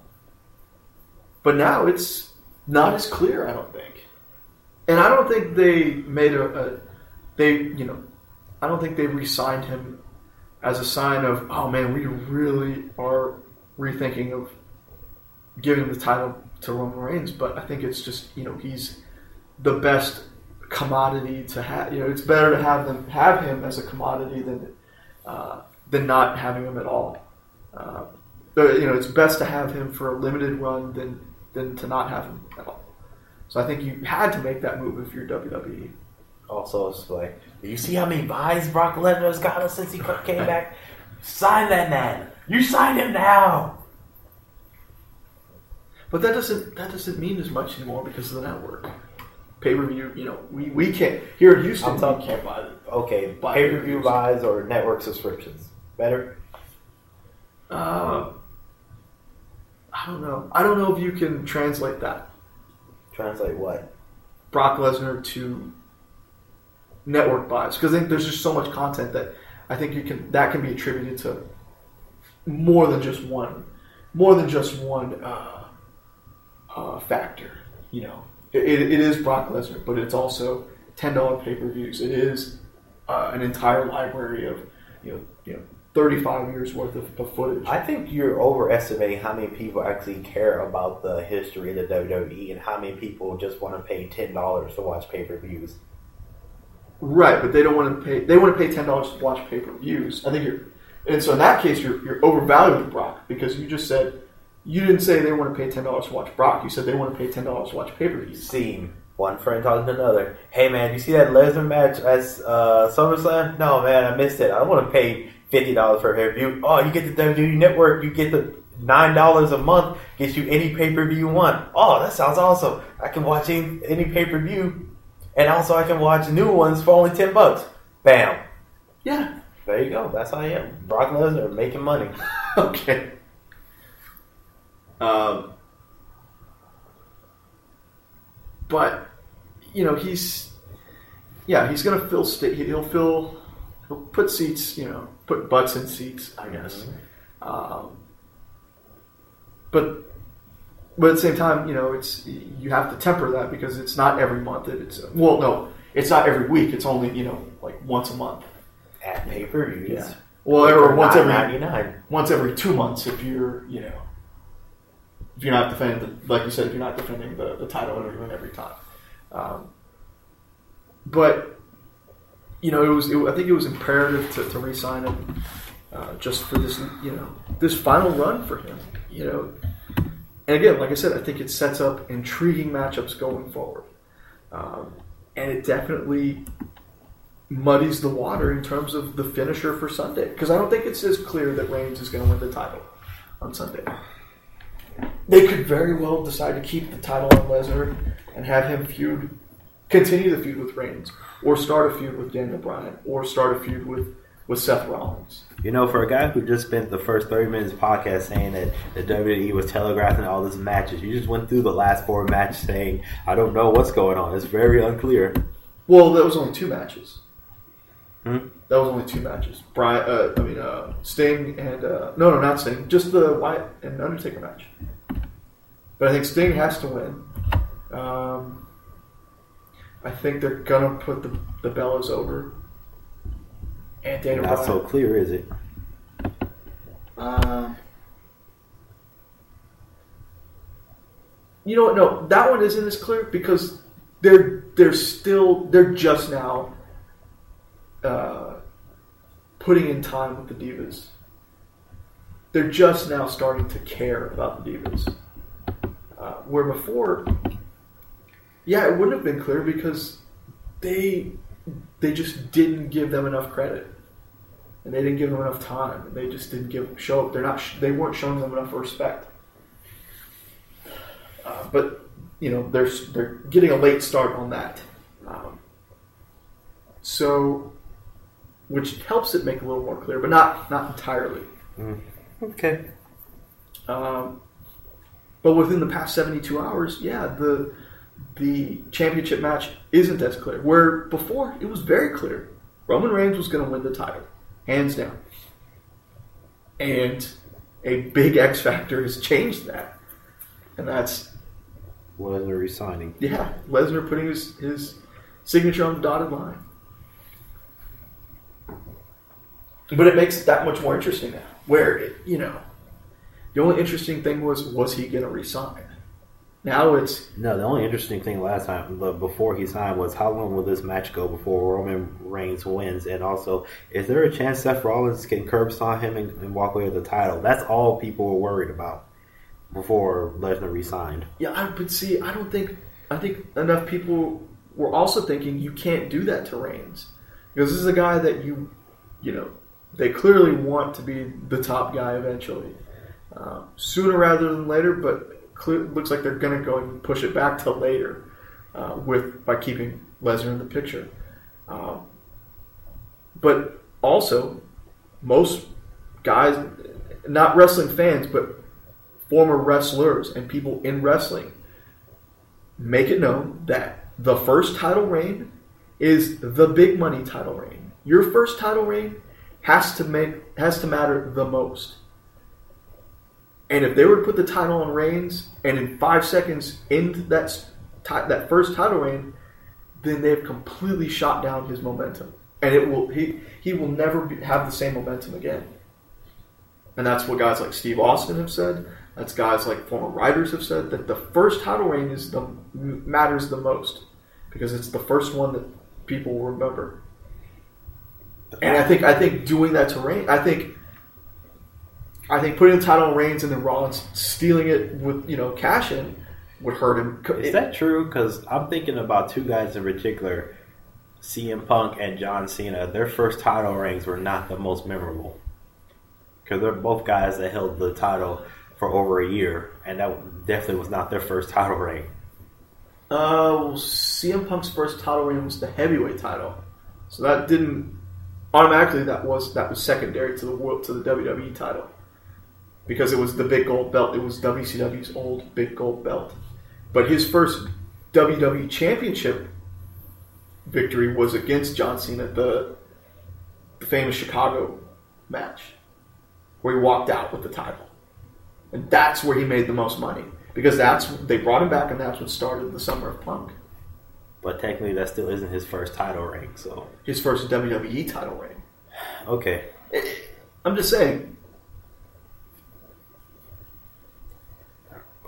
but now it's not as clear, I don't think. And I don't think they made a, a they, you know, I don't think they re-signed him as a sign of, oh man, we really are rethinking of giving the title to Roman Reigns. But I think it's just, you know, he's the best commodity to have. You know, it's better to have them have him as a commodity than uh, than not having him at all. Uh, but, you know, it's best to have him for a limited run than than to not have him at all. So I think you had to make that move if you're WWE. Also, it's like, do you see how many buys Brock Lesnar's got us since he came back? Sign that man. You sign him now. But that doesn't that doesn't mean as much anymore because of the network. Pay per view, you know, we, we can't here in Houston. I'm talking- can't buy. Okay, pay per view buys or network subscriptions. Better. Uh, I don't know. I don't know if you can translate that Translate what? Brock Lesnar to network buys because there's just so much content that I think you can that can be attributed to more than just one, more than just one uh, uh, factor. You know, it, it is Brock Lesnar, but it's also ten dollar pay per views. It is uh, an entire library of you know you know thirty five years worth of, of footage. I think you're overestimating how many people actually care about the history of the WWE and how many people just want to pay ten dollars to watch pay per views. Right, but they don't want to pay. They want to pay ten dollars to watch pay per views. I think you're, and so in that case, you're you're overvaluing Brock because you just said you didn't say they want to pay ten dollars to watch Brock. You said they want to pay ten dollars to watch pay per views. See, one friend talking to another. Hey man, you see that Lesnar match at uh, SummerSlam? No man, I missed it. I want to pay fifty dollars for a pay per view. Oh, you get the WWE Network. You get the nine dollars a month. Gets you any pay per view you want. Oh, that sounds awesome. I can watch any, any pay per view, and also I can watch new ones for only ten bucks. Bam. Yeah. There you go. That's how I am. Brock Lesnar making money. okay. Um, but you know he's yeah he's gonna fill state he'll fill he'll put seats you know put butts in seats I guess. Um, but but at the same time you know it's you have to temper that because it's not every month. It's well no it's not every week. It's only you know like once a month. At pay per views. Yeah. Well, or once every ninety nine. once every two months if you're, you know, if you're not defending, the, like you said, if you're not defending the, the title every, every time. Um, but, you know, it was, it, I think it was imperative to, to re-sign him uh, just for this, you know, this final run for him, you know. And again, like I said, I think it sets up intriguing matchups going forward. Um, and it definitely muddies the water in terms of the finisher for Sunday because I don't think it's as clear that Reigns is going to win the title on Sunday. They could very well decide to keep the title on Lesnar and have him feud, continue the feud with Reigns, or start a feud with Daniel Bryan, or start a feud with with Seth Rollins. You know, for a guy who just spent the first 30 minutes podcast saying that the WWE was telegraphing all these matches, you just went through the last four matches saying, I don't know what's going on. It's very unclear. Well, that was only two matches. Hmm? That was only two matches. Bryan, uh, I mean, uh, Sting and uh, no, no, not Sting. Just the Wyatt and Undertaker match. But I think Sting has to win. Um, I think they're gonna put the the Bellas over. Not so clear, is it? Uh, you know what? No, that one isn't as clear because they're they're still they're just now uh, putting in time with the divas. They're just now starting to care about the divas, uh, where before Yeah, it wouldn't have been clear because they they just didn't give them enough credit, and they didn't give them enough time. And they just didn't give show. Up they're not. They weren't showing them enough respect. Uh, but you know, they're they're getting a late start on that. Um, so, which helps it make a little more clear, but not not entirely. Okay. Um, but within the past 72 hours, yeah, the the championship match isn't as clear. Where before it was very clear, Roman Reigns was going to win the title, hands down. And a big X factor has changed that, and that's Lesnar resigning. yeah, Lesnar putting his his signature on the dotted line. But it makes it that much more interesting now. Where it, you know, the only interesting thing was was he going to resign? Now it's No, the only interesting thing last time, but before he signed, was how long will this match go before Roman Reigns wins? And also, is there a chance Seth Rollins can curb stomp him and, and walk away with the title? That's all people were worried about before Lesnar resigned. yeah. I but see, I don't think I think enough people were also thinking you can't do that to Reigns because this is a guy that you you know they clearly want to be the top guy eventually, uh, sooner rather than later. But clear, looks like they're going to go and push it back to later uh, with by keeping Lesnar in the picture. Um, but also, most guys, not wrestling fans, but former wrestlers and people in wrestling, make it known that the first title reign is the big money title reign. Your first title reign has to make has to matter the most. And if they were to put the title on Reigns, and in five seconds into that that first title reign, then they've completely shot down his momentum, and it will he he will never be, have the same momentum again. And that's what guys like Steve Austin have said. That's guys like former writers have said that the first title reign is the matters the most because it's the first one that people will remember. And I think I think doing that to Reigns, I think I think putting the title on Reigns and then Rollins stealing it with you know cash in would hurt him. Is that true? Because I'm thinking about two guys in particular, CM Punk and John Cena. Their first title reigns were not the most memorable because they're both guys that held the title for over a year, and that definitely was not their first title reign. Uh, well, CM Punk's first title reign was the heavyweight title, so that didn't automatically that was that was secondary to the world to the WWE title because it was the big gold belt. It was WCW's old big gold belt, but his first WWE championship victory was against John Cena, the the famous Chicago match, where he walked out with the title, and that's where he made the most money because that's they brought him back, and that's what started the summer of Punk. But technically, that still isn't his first title reign. So His first WWE title reign. okay, I'm just saying.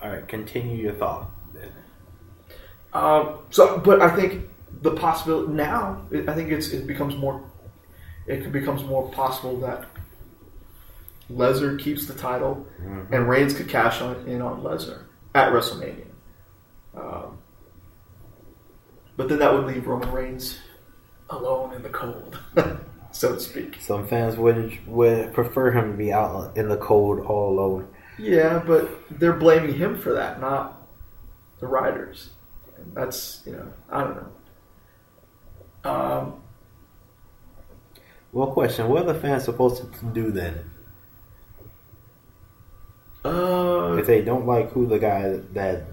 All right, continue your thought. Um, so, but I think the possibility now, I think it's it becomes more, it becomes more possible that Lesnar keeps the title and Reigns could cash on in on Lesnar at WrestleMania. Um, but then that would leave Roman Reigns alone in the cold, so to speak. Some fans would would prefer him to be out in the cold all alone. Yeah, but they're blaming him for that, not the riders. And that's you know, I don't know. Um, Well, question: What are the fans supposed to do then uh, if they don't like who the guy that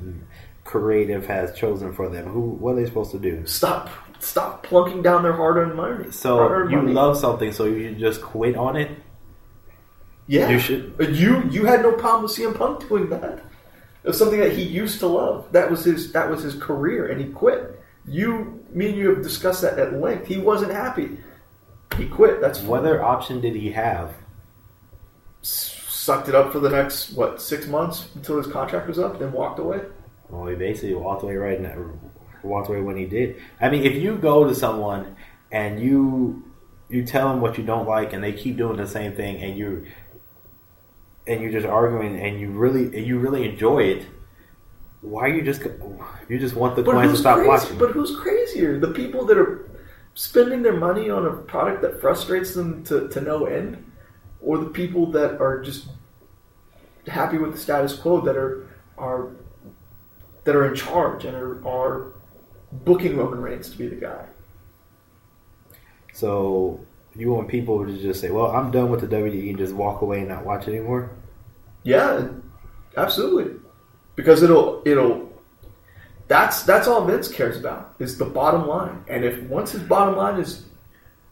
creative has chosen for them? Who? What are they supposed to do? stop, stop plunking down their hard-earned money. So hard-earned you money. love something, so you should just quit on it. Yeah. you should- Uh, You you had no problem with CM Punk doing that. It was something that he used to love. That was his that was his career, and he quit. You, me, and you have discussed that at length. He wasn't happy. He quit. That's What other option did he have? sucked it up for the next what six months until his contract was up, then walked away. Well, he basically walked away right now. Walked away when he did. I mean, if you go to someone and you you tell them what you don't like, and they keep doing the same thing, and you and you're just arguing, and you really and you really enjoy it, Why you just you just want the But coins to stop crazy? watching? But who's crazier? The people that are spending their money on a product that frustrates them to, to no end, or the people that are just happy with the status quo that are are that are in charge and are, are booking Roman Reigns to be the guy. So you want people to just say, "Well, I'm done with the WWE," and just walk away and not watch anymore? Yeah, absolutely. Because it'll it'll that's that's all Vince cares about is the bottom line. And if once his bottom line is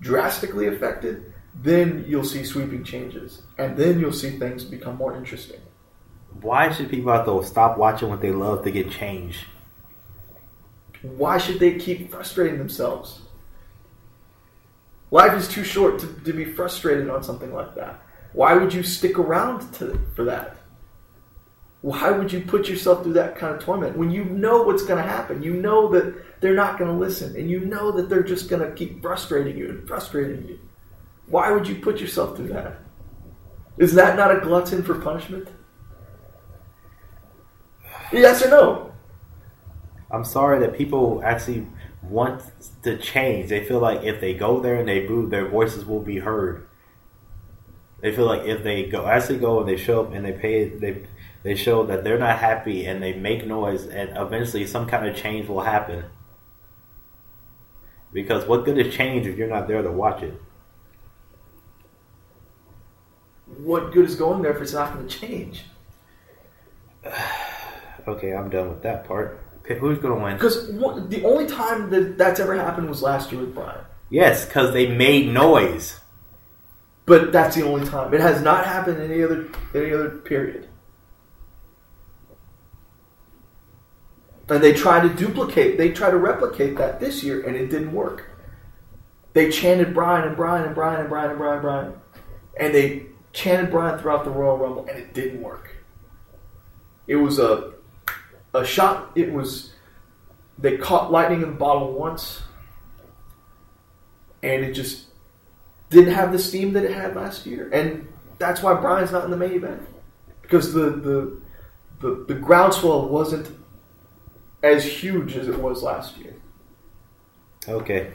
drastically affected, then you'll see sweeping changes. And then you'll see things become more interesting. Why should people out there stop watching what they love to get change? Why should they keep frustrating themselves? Life is too short to, to be frustrated on something like that. Why would you stick around to, for that? Why would you put yourself through that kind of torment when you know what's going to happen? You know that they're not going to listen, and you know that they're just going to keep frustrating you and frustrating you. Why would you put yourself through that? Is that not a glutton for punishment? Yes or no? I'm sorry that people actually want to change. They feel like if they go there and they boo, their voices will be heard. They feel like if they go actually go and they show up and they pay they they show that they're not happy and they make noise and eventually some kind of change will happen. Because what good is change if you're not there to watch it? What good is going there if it's not going to change? Okay, I'm done with that part. Okay, who's gonna win? Because the only time that that's ever happened was last year with Bryan. Yes, because they made noise. But that's the only time. It has not happened any other any other period. And they tried to duplicate, they tried to replicate that this year, and it didn't work. They chanted Bryan and Bryan and Bryan and Bryan and Bryan and Bryan. And they chanted Bryan throughout the Royal Rumble, and it didn't work. It was a a shot. It was they caught lightning in the bottle once, and it just didn't have the steam that it had last year, and that's why Bryan's not in the main event because the the the, the groundswell wasn't as huge as it was last year. Okay.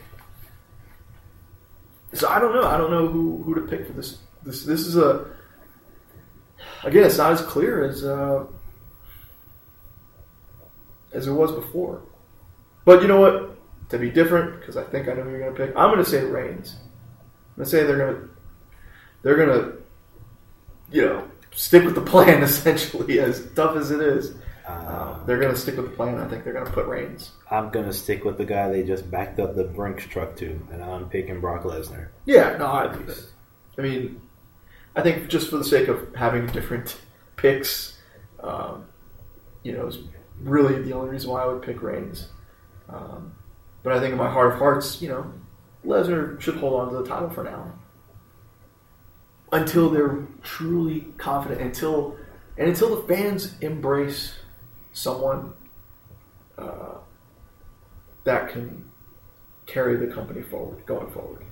So I don't know. I don't know who, who to pick for this. This this is a again. It's not as clear as uh, as it was before. But you know what? To be different, because I think I know who you're going to pick. I'm going to say Reigns. I'm going to say they're going to they're going to you know stick with the plan essentially, as tough as it is. Uh, they're going to stick with the plan. I think they're going to put Reigns. I'm gonna stick with the guy they just backed up the Brinks truck to, and I'm picking Brock Lesnar. Yeah, no, I. I mean, I think just for the sake of having different picks, um, you know, is really the only reason why I would pick Reigns. Um, but I think in my heart of hearts, you know, Lesnar should hold on to the title for now until they're truly confident, until and until the fans embrace someone uh, that can carry the company forward, going forward.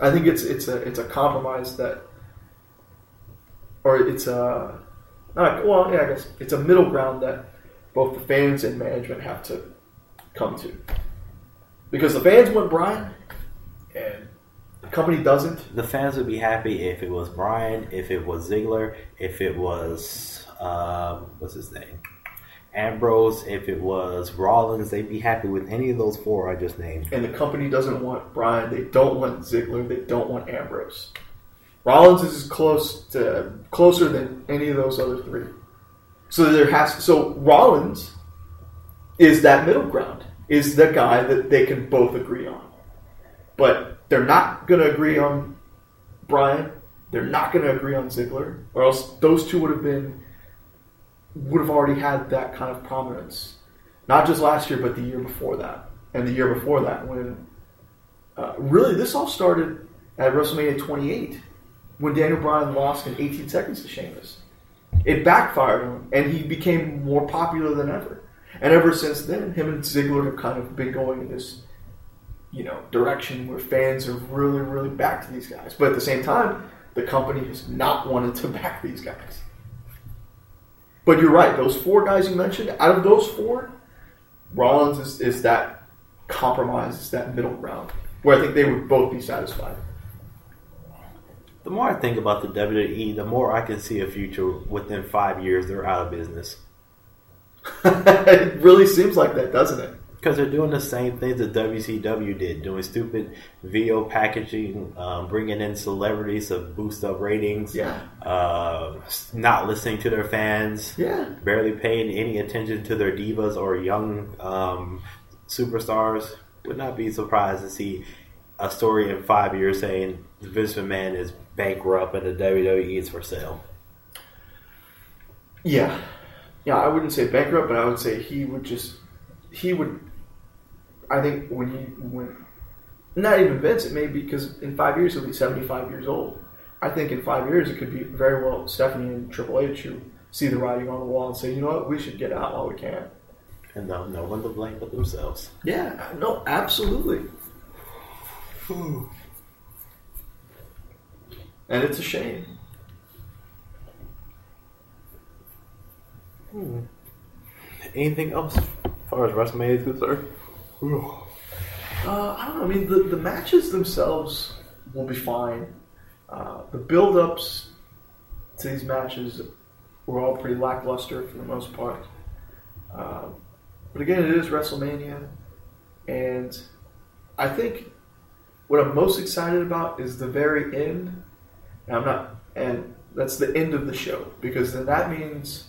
I think it's it's a it's a compromise that, or it's a not well yeah I guess it's a middle ground that both the fans and management have to come to, because the fans want Bryan, and the company doesn't. The fans would be happy if it was Bryan, if it was Ziggler, if it was um, what's his name, Ambrose, if it was Rollins. They'd be happy with any of those four I just named. And the company doesn't want Bryan. They don't want Ziggler. They don't want Ambrose. Rollins is close to closer than any of those other three. So there has so Rollins is that middle ground. Is the guy that they can both agree on. But they're not going to agree on Bryan. They're not going to agree on Ziggler, or else those two would have been would have already had that kind of prominence, not just last year, but the year before that, and the year before that. When uh, really this all started at WrestleMania 28, when Daniel Bryan lost in 18 seconds to Sheamus. It backfired on him, and he became more popular than ever. And ever since then, him and Ziggler have kind of been going in this you know, direction where fans are really, really back to these guys. But at the same time, the company has not wanted to back these guys. But you're right; those four guys you mentioned, out of those four, Rollins is, is that compromise, is that middle ground where I think they would both be satisfied. The more I think about the WWE, the more I can see a future within five years they're out of business. It really seems like that, doesn't it? Because they're doing the same things that WCW did, doing stupid video packaging, um, bringing in celebrities to boost up ratings, Yeah. uh, not listening to their fans, Yeah. barely paying any attention to their divas or young um, superstars. Would not be surprised to see a story in five years saying Vince McMahon is bankrupt and the WWE is for sale. Yeah. Yeah, I wouldn't say bankrupt, but I would say he would just he would I think when he when not even Vince, it may be because in five years he'll be seventy five years old. I think in five years it could be very well Stephanie and Triple H who see the writing on the wall and say, you know what, we should get out while we can. And they'll no one to blame but themselves. Yeah, no, absolutely. and it's a shame. Anything else as far as WrestleMania is concerned? Uh, I don't know. I mean, the, the matches themselves will be fine. Uh, the build ups to these matches were all pretty lackluster for the most part. Um, but again, it is WrestleMania. And I think what I'm most excited about is the very end. And I'm not, and that's the end of the show because then that means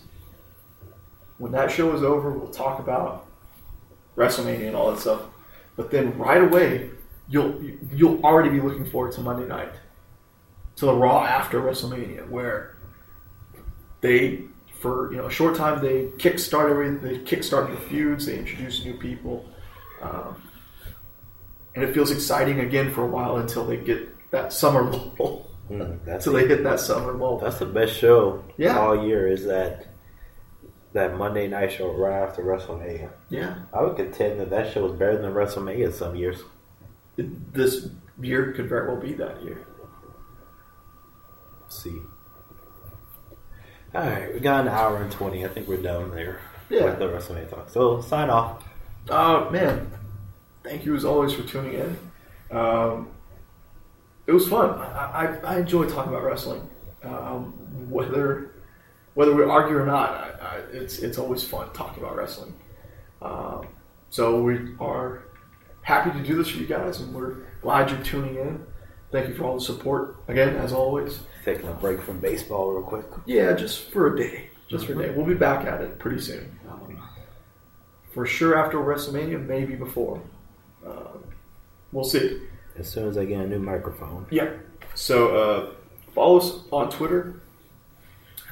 when that show is over, we'll talk about WrestleMania and all that stuff. But then right away, you'll you'll already be looking forward to Monday night, to the Raw after WrestleMania, where they for you know a short time they kickstart everything, they kickstart the feuds, they introduce new people, um, and it feels exciting again for a while until they get that summer lull, Mm, that's until they hit that summer lull. That's the best show Yeah. all year. Is that that Monday night show right after WrestleMania? Yeah, I would contend that that show was better than WrestleMania some years. This year could very well be that year. Let's see. All right, we got an hour and twenty. I think we're done there Yeah. with the WrestleMania talk. So sign off. Uh, man, thank you as always for tuning in. Um, it was fun. I, I, I enjoy talking about wrestling. Um, whether whether we argue or not, I, I, it's it's always fun talking about wrestling. Um, so we are happy to do this for you guys, and we're glad you're tuning in. Thank you for all the support again, as always. Taking a break from baseball real quick. Yeah, just for a day. Just for a day. We'll be back at it pretty soon. Um, for sure after WrestleMania, maybe before. Um, we'll see. As soon as I get a new microphone. Yeah. So uh, follow us on Twitter.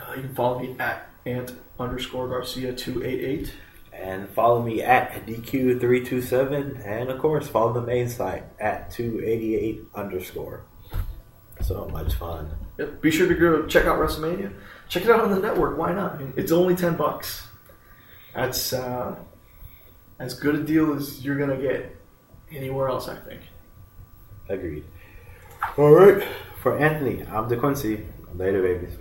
Uh, you can follow me at ant underscore Garcia two eight eight. And follow me at DQ327. And of course, follow the main site at 288 underscore. So much fun. Yep. Be sure to go check out WrestleMania. Check it out on the network. Why not? It's only ten bucks. That's uh, as good a deal as you're gonna get anywhere else. I think. Agreed. All right. For Anthony, I'm DeQuincy. Later, babies.